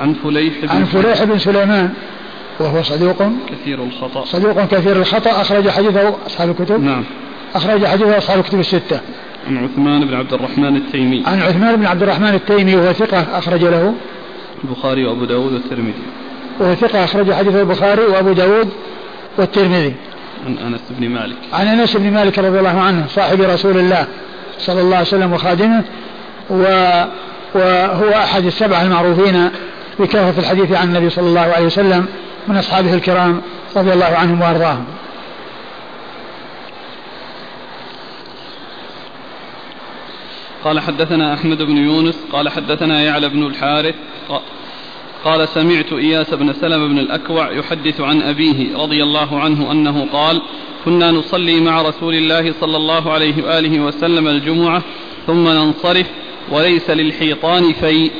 عن فليح بن عن فليح بن سليمان وهو صدوق. كثير الخطأ. صدوق كثير الخطأ أخرج حديثه أصحاب الكتب. نعم. أخرج حديثه أصحاب الكتب الستة. عن عثمان بن عبد الرحمن التيمي. عن عثمان بن عبد الرحمن التيمي وهو ثقة أخرج له. البخاري وأبو داود والترمذي. وهو ثقة أخرج حديثه البخاري وأبو داود والترمذي. عن أنس بن مالك. عن أنس بن مالك رضي الله عنه صاحب رسول الله صلى الله عليه وسلم وخادمه و وهو أحد السبعة المعروفين بكثرة الحديث عن النبي صلى الله عليه وسلم من أصحابه الكرام رضي الله عنهم وأرضاهم. قال حدثنا أحمد بن يونس قال حدثنا يعلى بن الحارث قال سمعت إياس بن سلم بن الأكوع يحدث عن أبيه رضي الله عنه أنه قال كنا نصلي مع رسول الله صلى الله عليه وآله وسلم الجمعة ثم ننصرف وليس للحيطان فيء.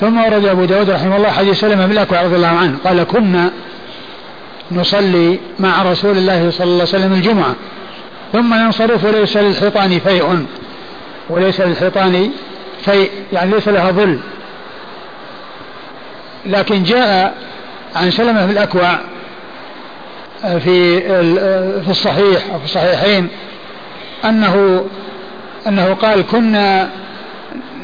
ثم ورد أبو داود رحمه الله حديث سلمة بن الأكوع رضي الله عنه قال كنا نصلي مع رسول الله صلى الله عليه وسلم الجمعة ثم ننصرف وليس للحيطان فيء. وليس للحيطان فيء يعني ليس لها ظل. لكن جاء عن سلمة بن الأكوع في في الصحيح أو في الصحيحين أنه أنه قال كنا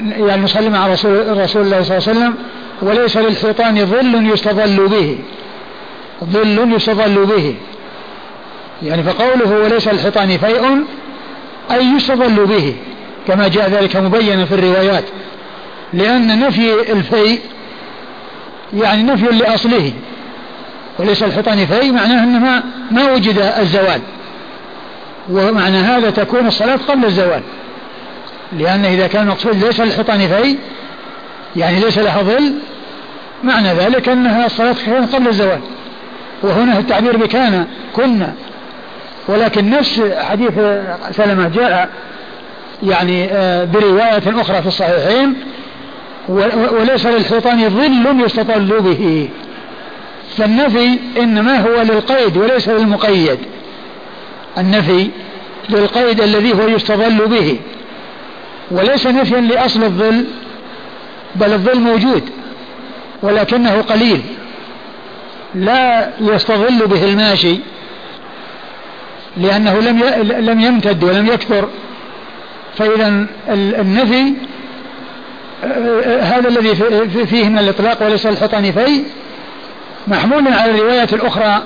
يعني نصلي مع رسول, رسول الله صلى الله عليه وسلم وليس للحيطان ظل يستظل به ظل يستظل به. يعني فقوله وليس للحيطان فيء أي يستظل به كما جاء ذلك مبينا في الروايات لأن نفي الفيء يعني نفي لأصله وليس الحيطان فيء معناه أنه ما, ما وجد الزوال. ومعنى هذا تكون الصلاة قبل الزوال. لأن إذا كان المقصود ليس الحيطان في يعني ليس لها ظل معنى ذلك أنها الصلاة قبل الزوال. وهنا التعبير بكان كنا. ولكن نفس حديث سلمة جاء يعني آه، برواية أخرى في الصحيحين وليس للحيطان ظل يستطل به. فالنفي إنما هو للقيد وليس للمقيد. النفي للقيد الذي هو يستظل به. وليس نفيا لأصل الظل بل الظل موجود ولكنه قليل. لا يستظل به الماشي لأنه لم لم يمتد ولم يكثر. فإذا النفي هذا الذي فيه من الإطلاق وليس الحيطان في محمول على الروايات الأخرى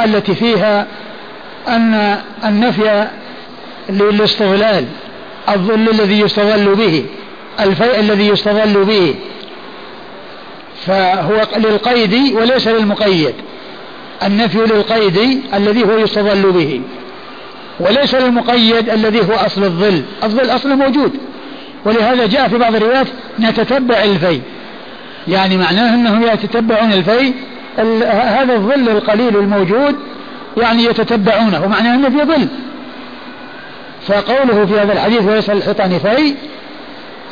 التي فيها أن النفي للاستغلال الظل الذي يستظل به الفيء الذي يستظل به فهو للقيد وليس للمقيد. النفي للقيد الذي هو يستظل به وليس للمقيد الذي هو أصل الظل. الظل أصله موجود. ولهذا جاء في بعض الروايات نتتبع الفي يعني معناه أنهم يتتبعون الفي هذا الظل القليل الموجود يعني يتتبعونه ومعناه أنه في ظل. فقوله في هذا الحديث وليس للحيطان في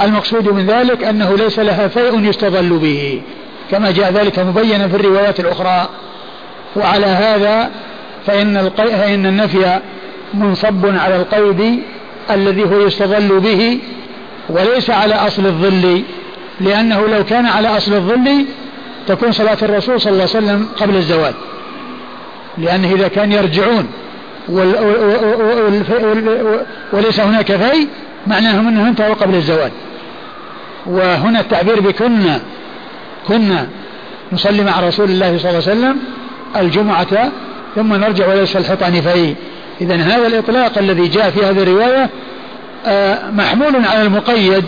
المقصود من ذلك أنه ليس لها فيء يستظل به. كما جاء ذلك مبينا في الروايات الأخرى. وعلى هذا فإن, القي... فإن النفي منصب على القيد الذي هو يستظل به وليس على أصل الظل لأنه لو كان على أصل الظل تكون صلاة الرسول صلى الله عليه وسلم قبل الزوال. لأنه إذا كان يرجعون وليس هناك في معناه أنه انتهوا قبل الزوال. وهنا التعبير بكنا كنا نصلي مع رسول الله صلى الله عليه وسلم الجمعة ثم نرجع وليس الحيطان في. إذا هذا الإطلاق الذي جاء في هذه الرواية محمول على المقيد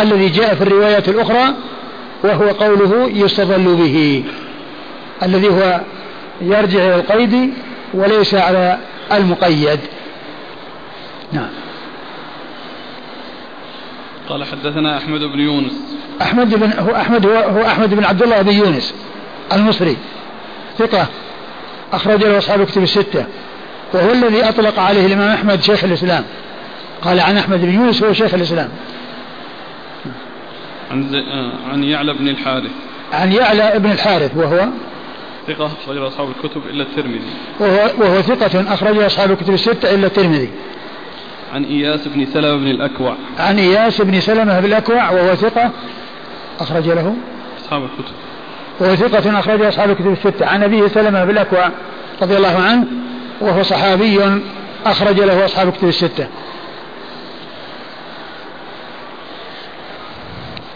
الذي جاء في الروايات الأخرى وهو قوله يستظل به الذي هو يرجع إلى القيد وليس على المقيد. نعم. قال حدثنا أحمد بن يونس. أحمد بن هو أحمد هو, هو أحمد بن عبد الله بن يونس المصري ثقة أخرج له أصحاب الكتب الستة وهو الذي أطلق عليه الإمام أحمد شيخ الإسلام. قال عن أحمد بن يونس هو شيخ الإسلام. عن. آه، عن يعلى بن الحارث. عن يعلى بن الحارث وهو ثقة أخرج أصحاب الكتب إلا الترمذي. وهو, وهو ثقة أخرج أصحاب الكتب الستة إلا الترمذي. عن إياس بن سلمة بن الأكوع. عن إياس بن سلمة بن الأكوع وهو ثقة أخرج له. أصحاب الكتب. وهو ثقة أخرج أصحاب الكتب الستة. عن أبيه سلمة بن الأكوع رضي الله عنه وهو صحابي أخرج له أصحاب الكتب الستة.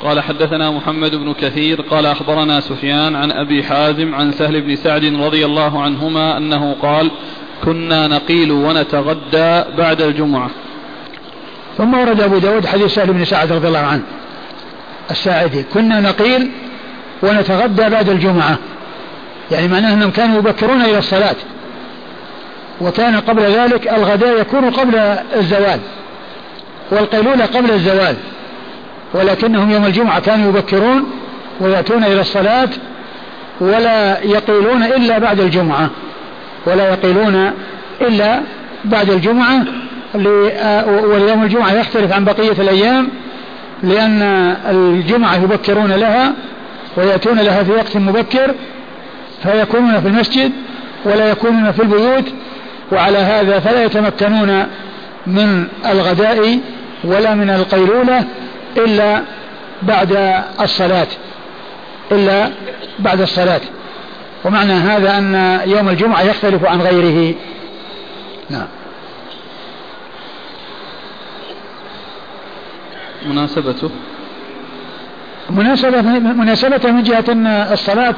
قال حدثنا محمد بن كثير قال أخبرنا سفيان عن أبي حازم عن سهل بن سعد رضي الله عنهما أنه قال كنا نقيل ونتغدى بعد الجمعة. ثم ورد أبو داود حديث سهل بن سعد رضي الله عنه الساعدي كنا نقيل ونتغدى بعد الجمعة. يعني معناه أنهم كانوا يبكرون إلى الصلاة. وكان قبل ذلك الغداء يكون قبل الزوال والقيلولة قبل الزوال. ولكنهم يوم الجمعة كانوا يبكرون ويأتون إلى الصلاة ولا يقيلون إلا بعد الجمعة ولا يقيلون إلا بعد الجمعة واليوم الجمعة يختلف عن بقية الأيام لأن الجمعة يبكرون لها ويأتون لها في وقت مبكر فيكونون في المسجد ولا يكونون في البيوت وعلى هذا فلا يتمكنون من الغداء ولا من القيلولة إلا بعد الصلاة إلا بعد الصلاة. ومعنى هذا أن يوم الجمعة يختلف عن غيره. نعم. مناسبته؟ مناسبة مناسبته من جهة أن الصلاة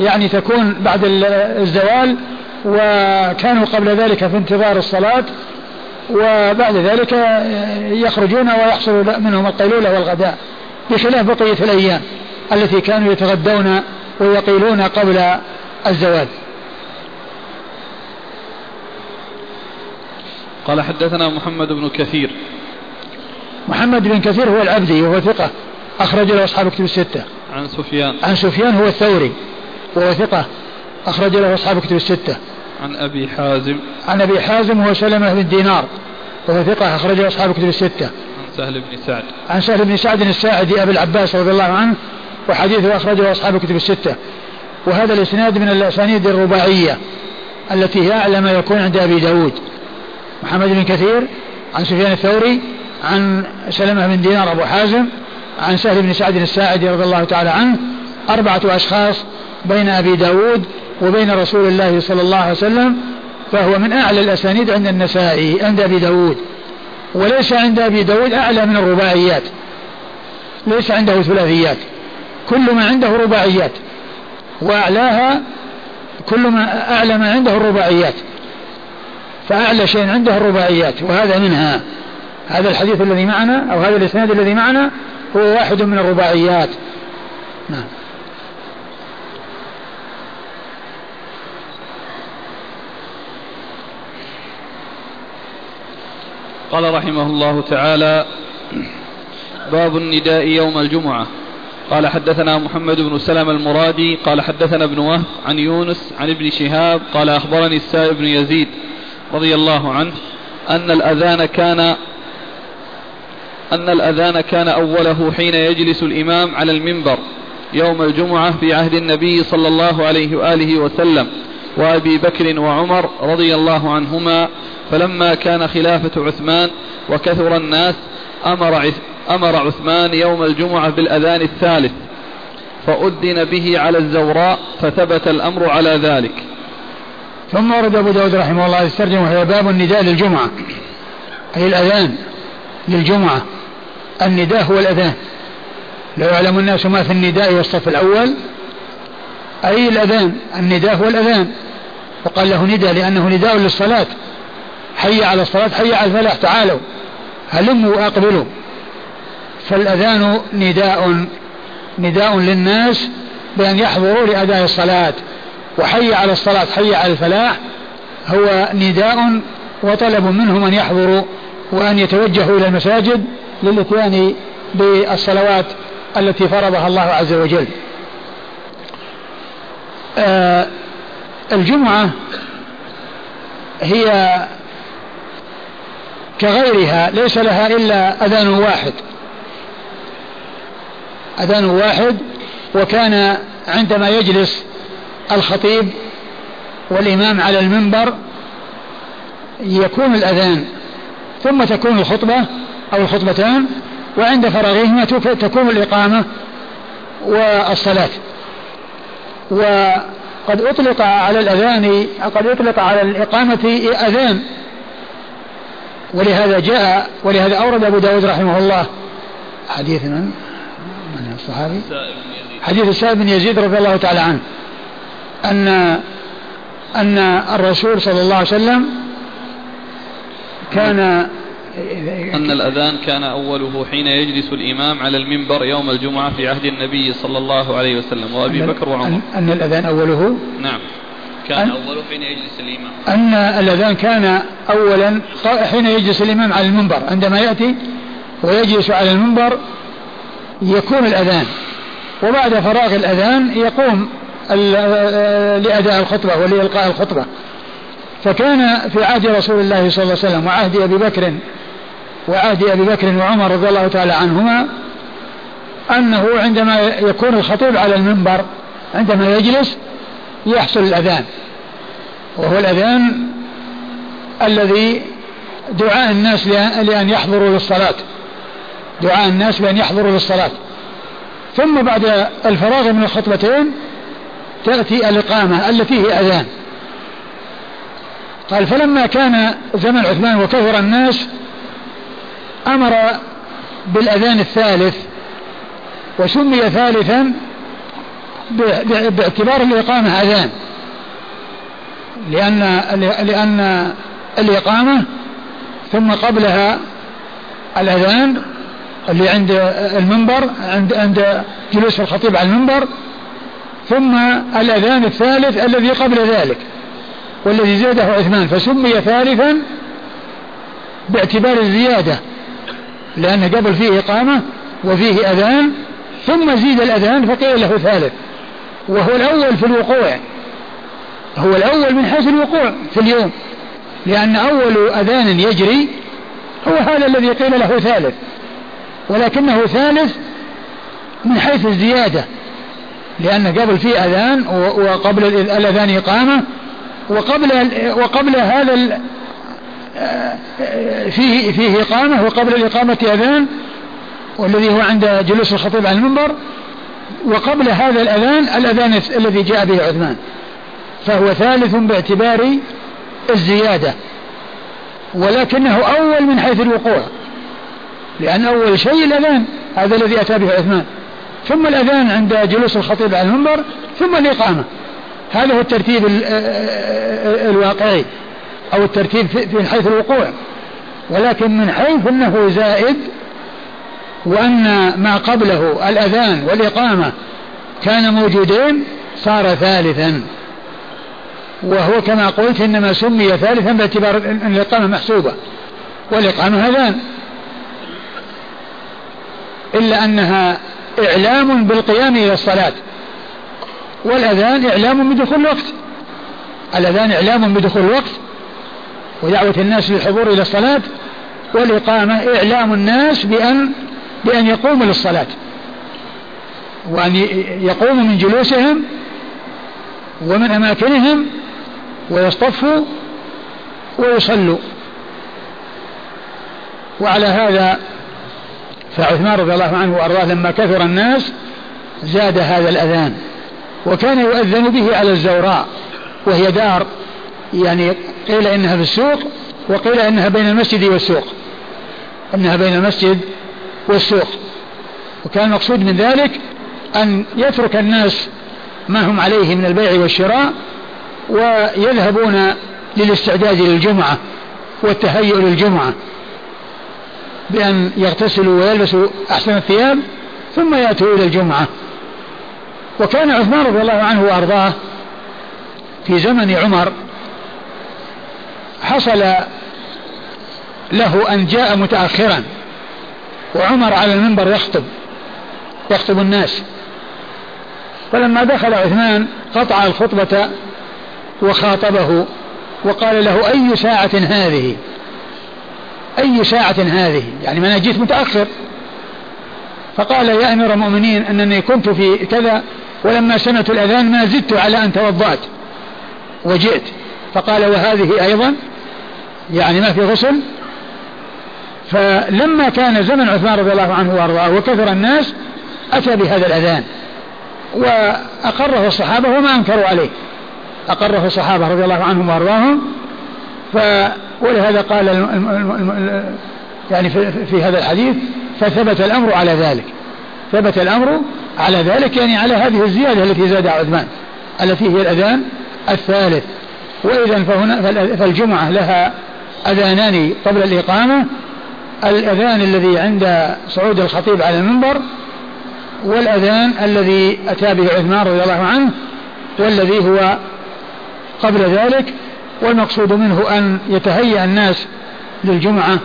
يعني تكون بعد الزوال وكانوا قبل ذلك في انتظار الصلاة وبعد ذلك يخرجون ويحصل منهم القيلولة والغداء بخلاف بقية الأيام التي كانوا يتغدون ويقيلون قبل الزوال. قال حدثنا محمد بن كثير. محمد بن كثير هو العبدي وهو ثقة أخرج له أصحاب كتب الستة. عن سفيان. عن سفيان هو الثوري وهو ثقة أخرج له أصحاب كتب الستة. عن أبي حازم. عن أبي حازم هو سلمة بن دينار وهو ثقة أخرجه أصحاب كتب الستة. عن سهل بن سعد. عن سهل بن سعد الساعدي أبي العباس رضي الله عنه وحديثه أخرجه أصحاب كتب الستة. وهذا الإسناد من الأسانيد الرباعية التي هي أعلى ما يكون عند أبي داود. محمد بن كثير عن سفيان الثوري عن سلمة بن دينار أبو حازم عن سهل بن سعد الساعدي رضي الله تعالى عنه. أربعة أشخاص بين أبي داود وبين رسول الله صلى الله عليه وسلم فهو من أعلى الأسانيد عند النسائي عند أبي داود. وليس عند أبي داود أعلى من الرباعيات. ليس عنده ثلاثيات. كل ما عنده رباعيات. وأعلاها كل ما أعلى ما عنده الرباعيات. فأعلى شيء عنده الرباعيات. وهذا منها. هذا الحديث الذي معنا أو هذا الإسناد الذي معنا هو واحد من الرباعيات. نعم. قال رحمه الله تعالى باب النداء يوم الجمعة. قال حدثنا محمد بن سلم المرادي قال حدثنا ابن وهب عن يونس عن ابن شهاب قال أخبرني السائب بن يزيد رضي الله عنه أن الأذان كان أن الأذان كان أوله حين يجلس الإمام على المنبر يوم الجمعة في عهد النبي صلى الله عليه وآله وسلم. وأبي بكر وعمر رضي الله عنهما فلما كان خلافة عثمان وكثر الناس أمر أمر عثمان يوم الجمعة بالأذان الثالث فأذن به على الزوراء فثبت الأمر على ذلك. ثم ورد أبو داود رحمه الله يسترجم وهي باب النداء للجمعة. أي الأذان للجمعة. النداء هو الأذان. لو يعلم الناس ما في النداء والصف الأول. أي الأذان؟ النداء هو الأذان. وقال له نداء لأنه نداء للصلاة. حي على الصلاة حي على الفلاح تعالوا. هلموا وأقبلوا. فالأذان نداء نداء للناس بأن يحضروا لأداء الصلاة. وحي على الصلاة حي على الفلاح هو نداء وطلب منهم أن يحضروا وأن يتوجهوا إلى المساجد للإتيان بالصلوات التي فرضها الله عز وجل. آه الجمعة هي كغيرها ليس لها إلا أذان واحد. أذان واحد وكان عندما يجلس الخطيب والإمام على المنبر يكون الأذان ثم تكون الخطبة أو الخطبتان وعند فراغهما تكون الإقامة والصلاة. وقد أطلق على الأذان قد أطلق على الإقامة أذان ولهذا جاء ولهذا أورد أبو داود رحمه الله حديث من؟ من الصحابي؟ حديث السائب بن يزيد رضي الله تعالى عنه أن أن الرسول صلى الله عليه وسلم كان أن الأذان كان أوله حين يجلس الإمام على المنبر يوم الجمعة في عهد النبي صلى الله عليه وسلم وأبي بكر وعمر. أن الأذان أوله؟ نعم. كان أوله حين يجلس الإمام. أن الأذان كان أولا حين يجلس الإمام على المنبر. عندما يأتي ويجلس على المنبر يكون الأذان. وبعد فراغ الأذان يقوم لأداء الخطبة ولإلقاء الخطبة. فكان في عهد رسول الله صلى الله عليه وسلم وعهد أبي بكر وعهد أبي بكر وعمر رضي الله تعالى عنهما أنه عندما يكون الخطيب على المنبر عندما يجلس يحصل الأذان. وهو الأذان الذي دعاء الناس لأن يحضروا للصلاة. دعاء الناس بأن يحضروا للصلاة. ثم بعد الفراغ من الخطبتين تأتي الإقامة التي هي أذان. قال فلما كان زمن عثمان وكثر الناس أمر بالأذان الثالث وسمي ثالثا باعتبار الإقامة أذان. لأن لأن الإقامة ثم قبلها الأذان اللي عند المنبر عند عند جلوس الخطيب على المنبر ثم الأذان الثالث الذي قبل ذلك والذي زاده عثمان فسمي ثالثا باعتبار الزيادة. لأن قبل فيه إقامة وفيه أذان ثم زيد الأذان فقيل له ثالث. وهو الأول في الوقوع. هو الأول من حيث الوقوع في اليوم. لأن أول أذان يجري هو هذا الذي قيل له ثالث. ولكنه ثالث من حيث الزيادة. لأن قبل في أذان وقبل الأذان إقامة وقبل وقبل هذا فيه فيه إقامة وقبل الإقامة أذان والذي هو عند جلوس الخطيب على المنبر وقبل هذا الأذان الأذان الذي جاء به عثمان. فهو ثالث باعتبار الزيادة. ولكنه أول من حيث الوقوع. لأن أول شيء الأذان هذا الذي أتى به عثمان. ثم الأذان عند جلوس الخطيب على المنبر ثم الإقامة. هذا هو الترتيب الواقعي. أو الترتيب من حيث الوقوع. ولكن من حيث أنه زائد وأن ما قبله الأذان والإقامة كان موجودين صار ثالثا. وهو كما قلت إنما سمي ثالثا باعتبار أن الإقامة محسوبة والإقامة أذان. إلا أنها إعلام بالقيام إلى الصلاة والأذان إعلام بدخول الوقت. الأذان إعلام بدخول الوقت ودعوة الناس للحضور إلى الصلاة والإقامة إعلام الناس بأن بأن يقوموا للصلاة. وأن يقوموا من جلوسهم ومن أماكنهم ويصطفوا ويصلوا. وعلى هذا فعثمان رضي الله عنه وأرضاه لما كثر الناس زاد هذا الأذان وكان يؤذن به على الزوراء وهي دار يعني قيل إنها في السوق وقيل إنها بين المسجد والسوق. إنها بين المسجد والسوق. وكان المقصود من ذلك أن يترك الناس ما هم عليه من البيع والشراء ويذهبون للاستعداد للجمعة والتهيؤ للجمعة بأن يغتسلوا ويلبسوا أحسن الثياب ثم يأتوا إلى الجمعة. وكان عثمان رضي الله عنه وأرضاه في زمن عمر حصل له أن جاء متأخرا وعمر على المنبر يخطب يخطب الناس. فلما دخل عثمان قطع الخطبة وخاطبه وقال له أي ساعة هذه؟ أي ساعة هذه؟ يعني ما أنا جيت متأخر. فقال يا أمير المؤمنين أنني كنت في كذا ولما سمعت الأذان ما زدت على أن توضأت وجئت. فقال وهذه أيضا يعني ما في غسل. فلما كان زمن عثمان رضي الله عنه وأرضاه وكثر الناس أتى بهذا الأذان وأقره الصحابة وما أنكروا عليه. أقره الصحابة رضي الله عنهم وأرضاهم. ف ولهذا قال يعني في, في هذا الحديث فثبت الأمر على ذلك. ثبت الأمر على ذلك يعني على هذه الزيادة التي زادها عثمان التي هي الأذان الثالث. واذا فهنا فالجمعة لها أذانان قبل الإقامة. الأذان الذي عند صعود الخطيب على المنبر والأذان الذي أتى به عثمان رضي الله عنه والذي هو قبل ذلك. والمقصود منه أن يتهيأ الناس للجمعة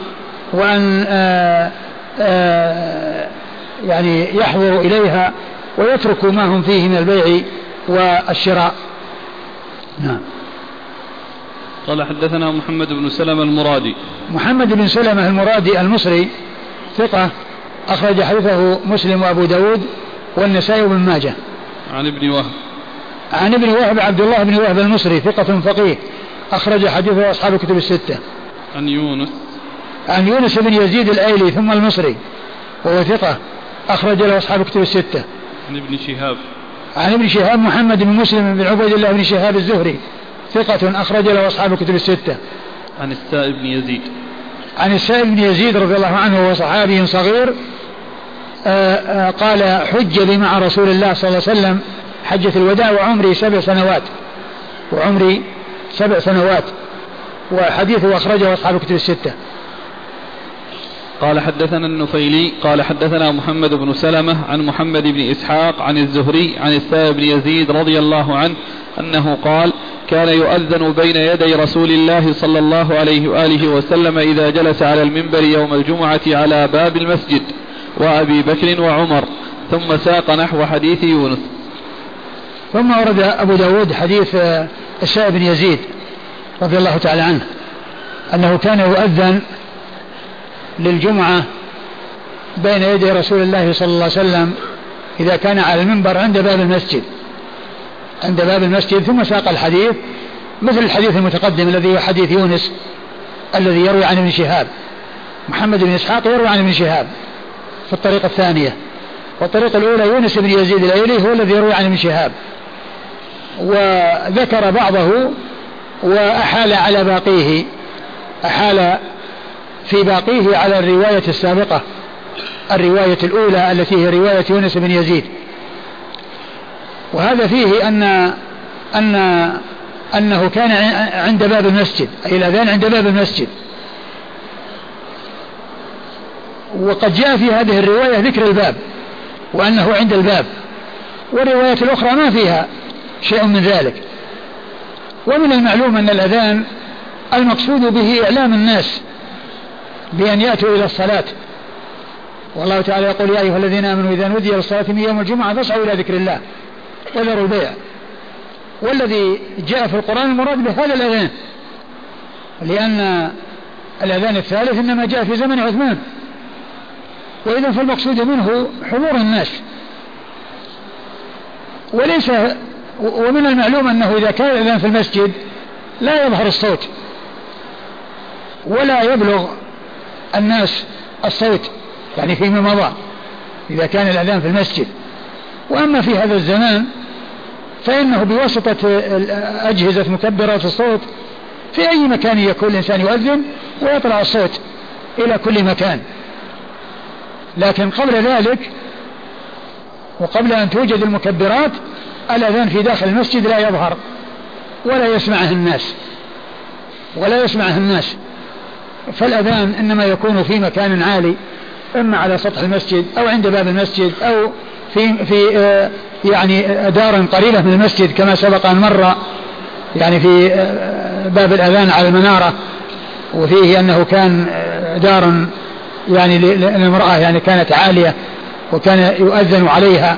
وأن آآ آآ يعني يحضروا إليها ويتركوا ما هم فيه من البيع والشراء. نعم. قال حدثنا محمد بن سلمة المرادي. محمد بن سلمة المرادي المصري ثقة أخرج حديثه مسلم وأبو داود والنسائي وابن ماجه. عن ابن وهب. عن ابن وهب عبد الله بن وهب المصري ثقة فقيه أخرج حديثه أصحاب الكتب الستة. عن يونس. عن يونس بن يزيد الأيلي ثم المصري وهو ثقة أخرج له أصحاب الكتب الستة. عن ابن شهاب. عن ابن شهاب محمد بن مسلم بن عبيد الله بن شهاب الزهري. ثقة أخرج له أصحاب الكتب الستة. عن السائب بن يزيد. عن السائب بن يزيد رضي الله عنه وهو صحابي صغير آآ آآ قال حج لي مع رسول الله صلى الله عليه وسلم حجة الوداع وعمري سبع سنوات وعمري سبع سنوات وحديثه أخرجه أصحاب الكتب الستة. قال حدثنا النفيلي قال حدثنا محمد بن سلمة عن محمد بن إسحاق عن الزهري عن السائب بن يزيد رضي الله عنه أنه قال كان يؤذن بين يدي رسول الله صلى الله عليه وآله وسلم إذا جلس على المنبر يوم الجمعة على باب المسجد وأبي بكر وعمر ثم ساق نحو حديث يونس. ثم ورد أبو داود حديث آه، السائب بن يزيد رضي الله تعالى عنه أنه كان يؤذن للجمعة بين يدي رسول الله صلى الله عليه وسلم إذا كان على المنبر عند باب المسجد. عند باب المسجد ثم ساق الحديث مثل الحديث المتقدم الذي هو حديث يونس الذي يروي عن ابن شهاب. محمد بن إسحاق يروي عن ابن شهاب في الطريقة الثانية. والطريقة الأولى يونس بن يزيد الأيلي هو الذي يروي عن ابن شهاب. وذكر بعضه وأحال على باقيه. أحال في باقيه على الرواية السابقة الرواية الأولى التي هي رواية يونس بن يزيد. وهذا فيه أن أن أنه كان عند باب المسجد أي الأذان عند باب المسجد. وقد جاء في هذه الرواية ذكر الباب وأنه عند الباب. والرواية الأخرى ما فيها شيء من ذلك. ومن المعلوم أن الأذان المقصود به إعلام الناس. بأن يأتوا إلى الصلاة. والله تعالى يقول يا أيها الذين آمنوا إذا نودي للصلاة من يوم الجمعة فاسعوا إلى ذكر الله وذروا البيع. والذي جاء في القرآن المراد بهذا الأذان. لأن الأذان الثالث إنما جاء في زمن عثمان. وإذا فالمقصود منه حضور الناس. وليس ومن المعلوم أنه إذا كان الأذان في المسجد لا يظهر الصوت. ولا يبلغ الناس الصوت يعني فيما مضى إذا كان الأذان في المسجد. وأما في هذا الزمان فإنه بواسطة أجهزة مكبرات الصوت في أي مكان يكون الإنسان يؤذن ويطلع الصوت إلى كل مكان. لكن قبل ذلك وقبل أن توجد المكبرات الأذان في داخل المسجد لا يظهر ولا يسمعه الناس ولا يسمعه الناس. فالأذان إنما يكون في مكان عالي إما على سطح المسجد أو عند باب المسجد أو في في آه، يعني دار قريبة من المسجد كما سبق أن مر يعني في آه، باب الأذان على المنارة وفيه أنه كان آه، دار يعني للمرأة يعني كانت عالية وكان يؤذن عليها.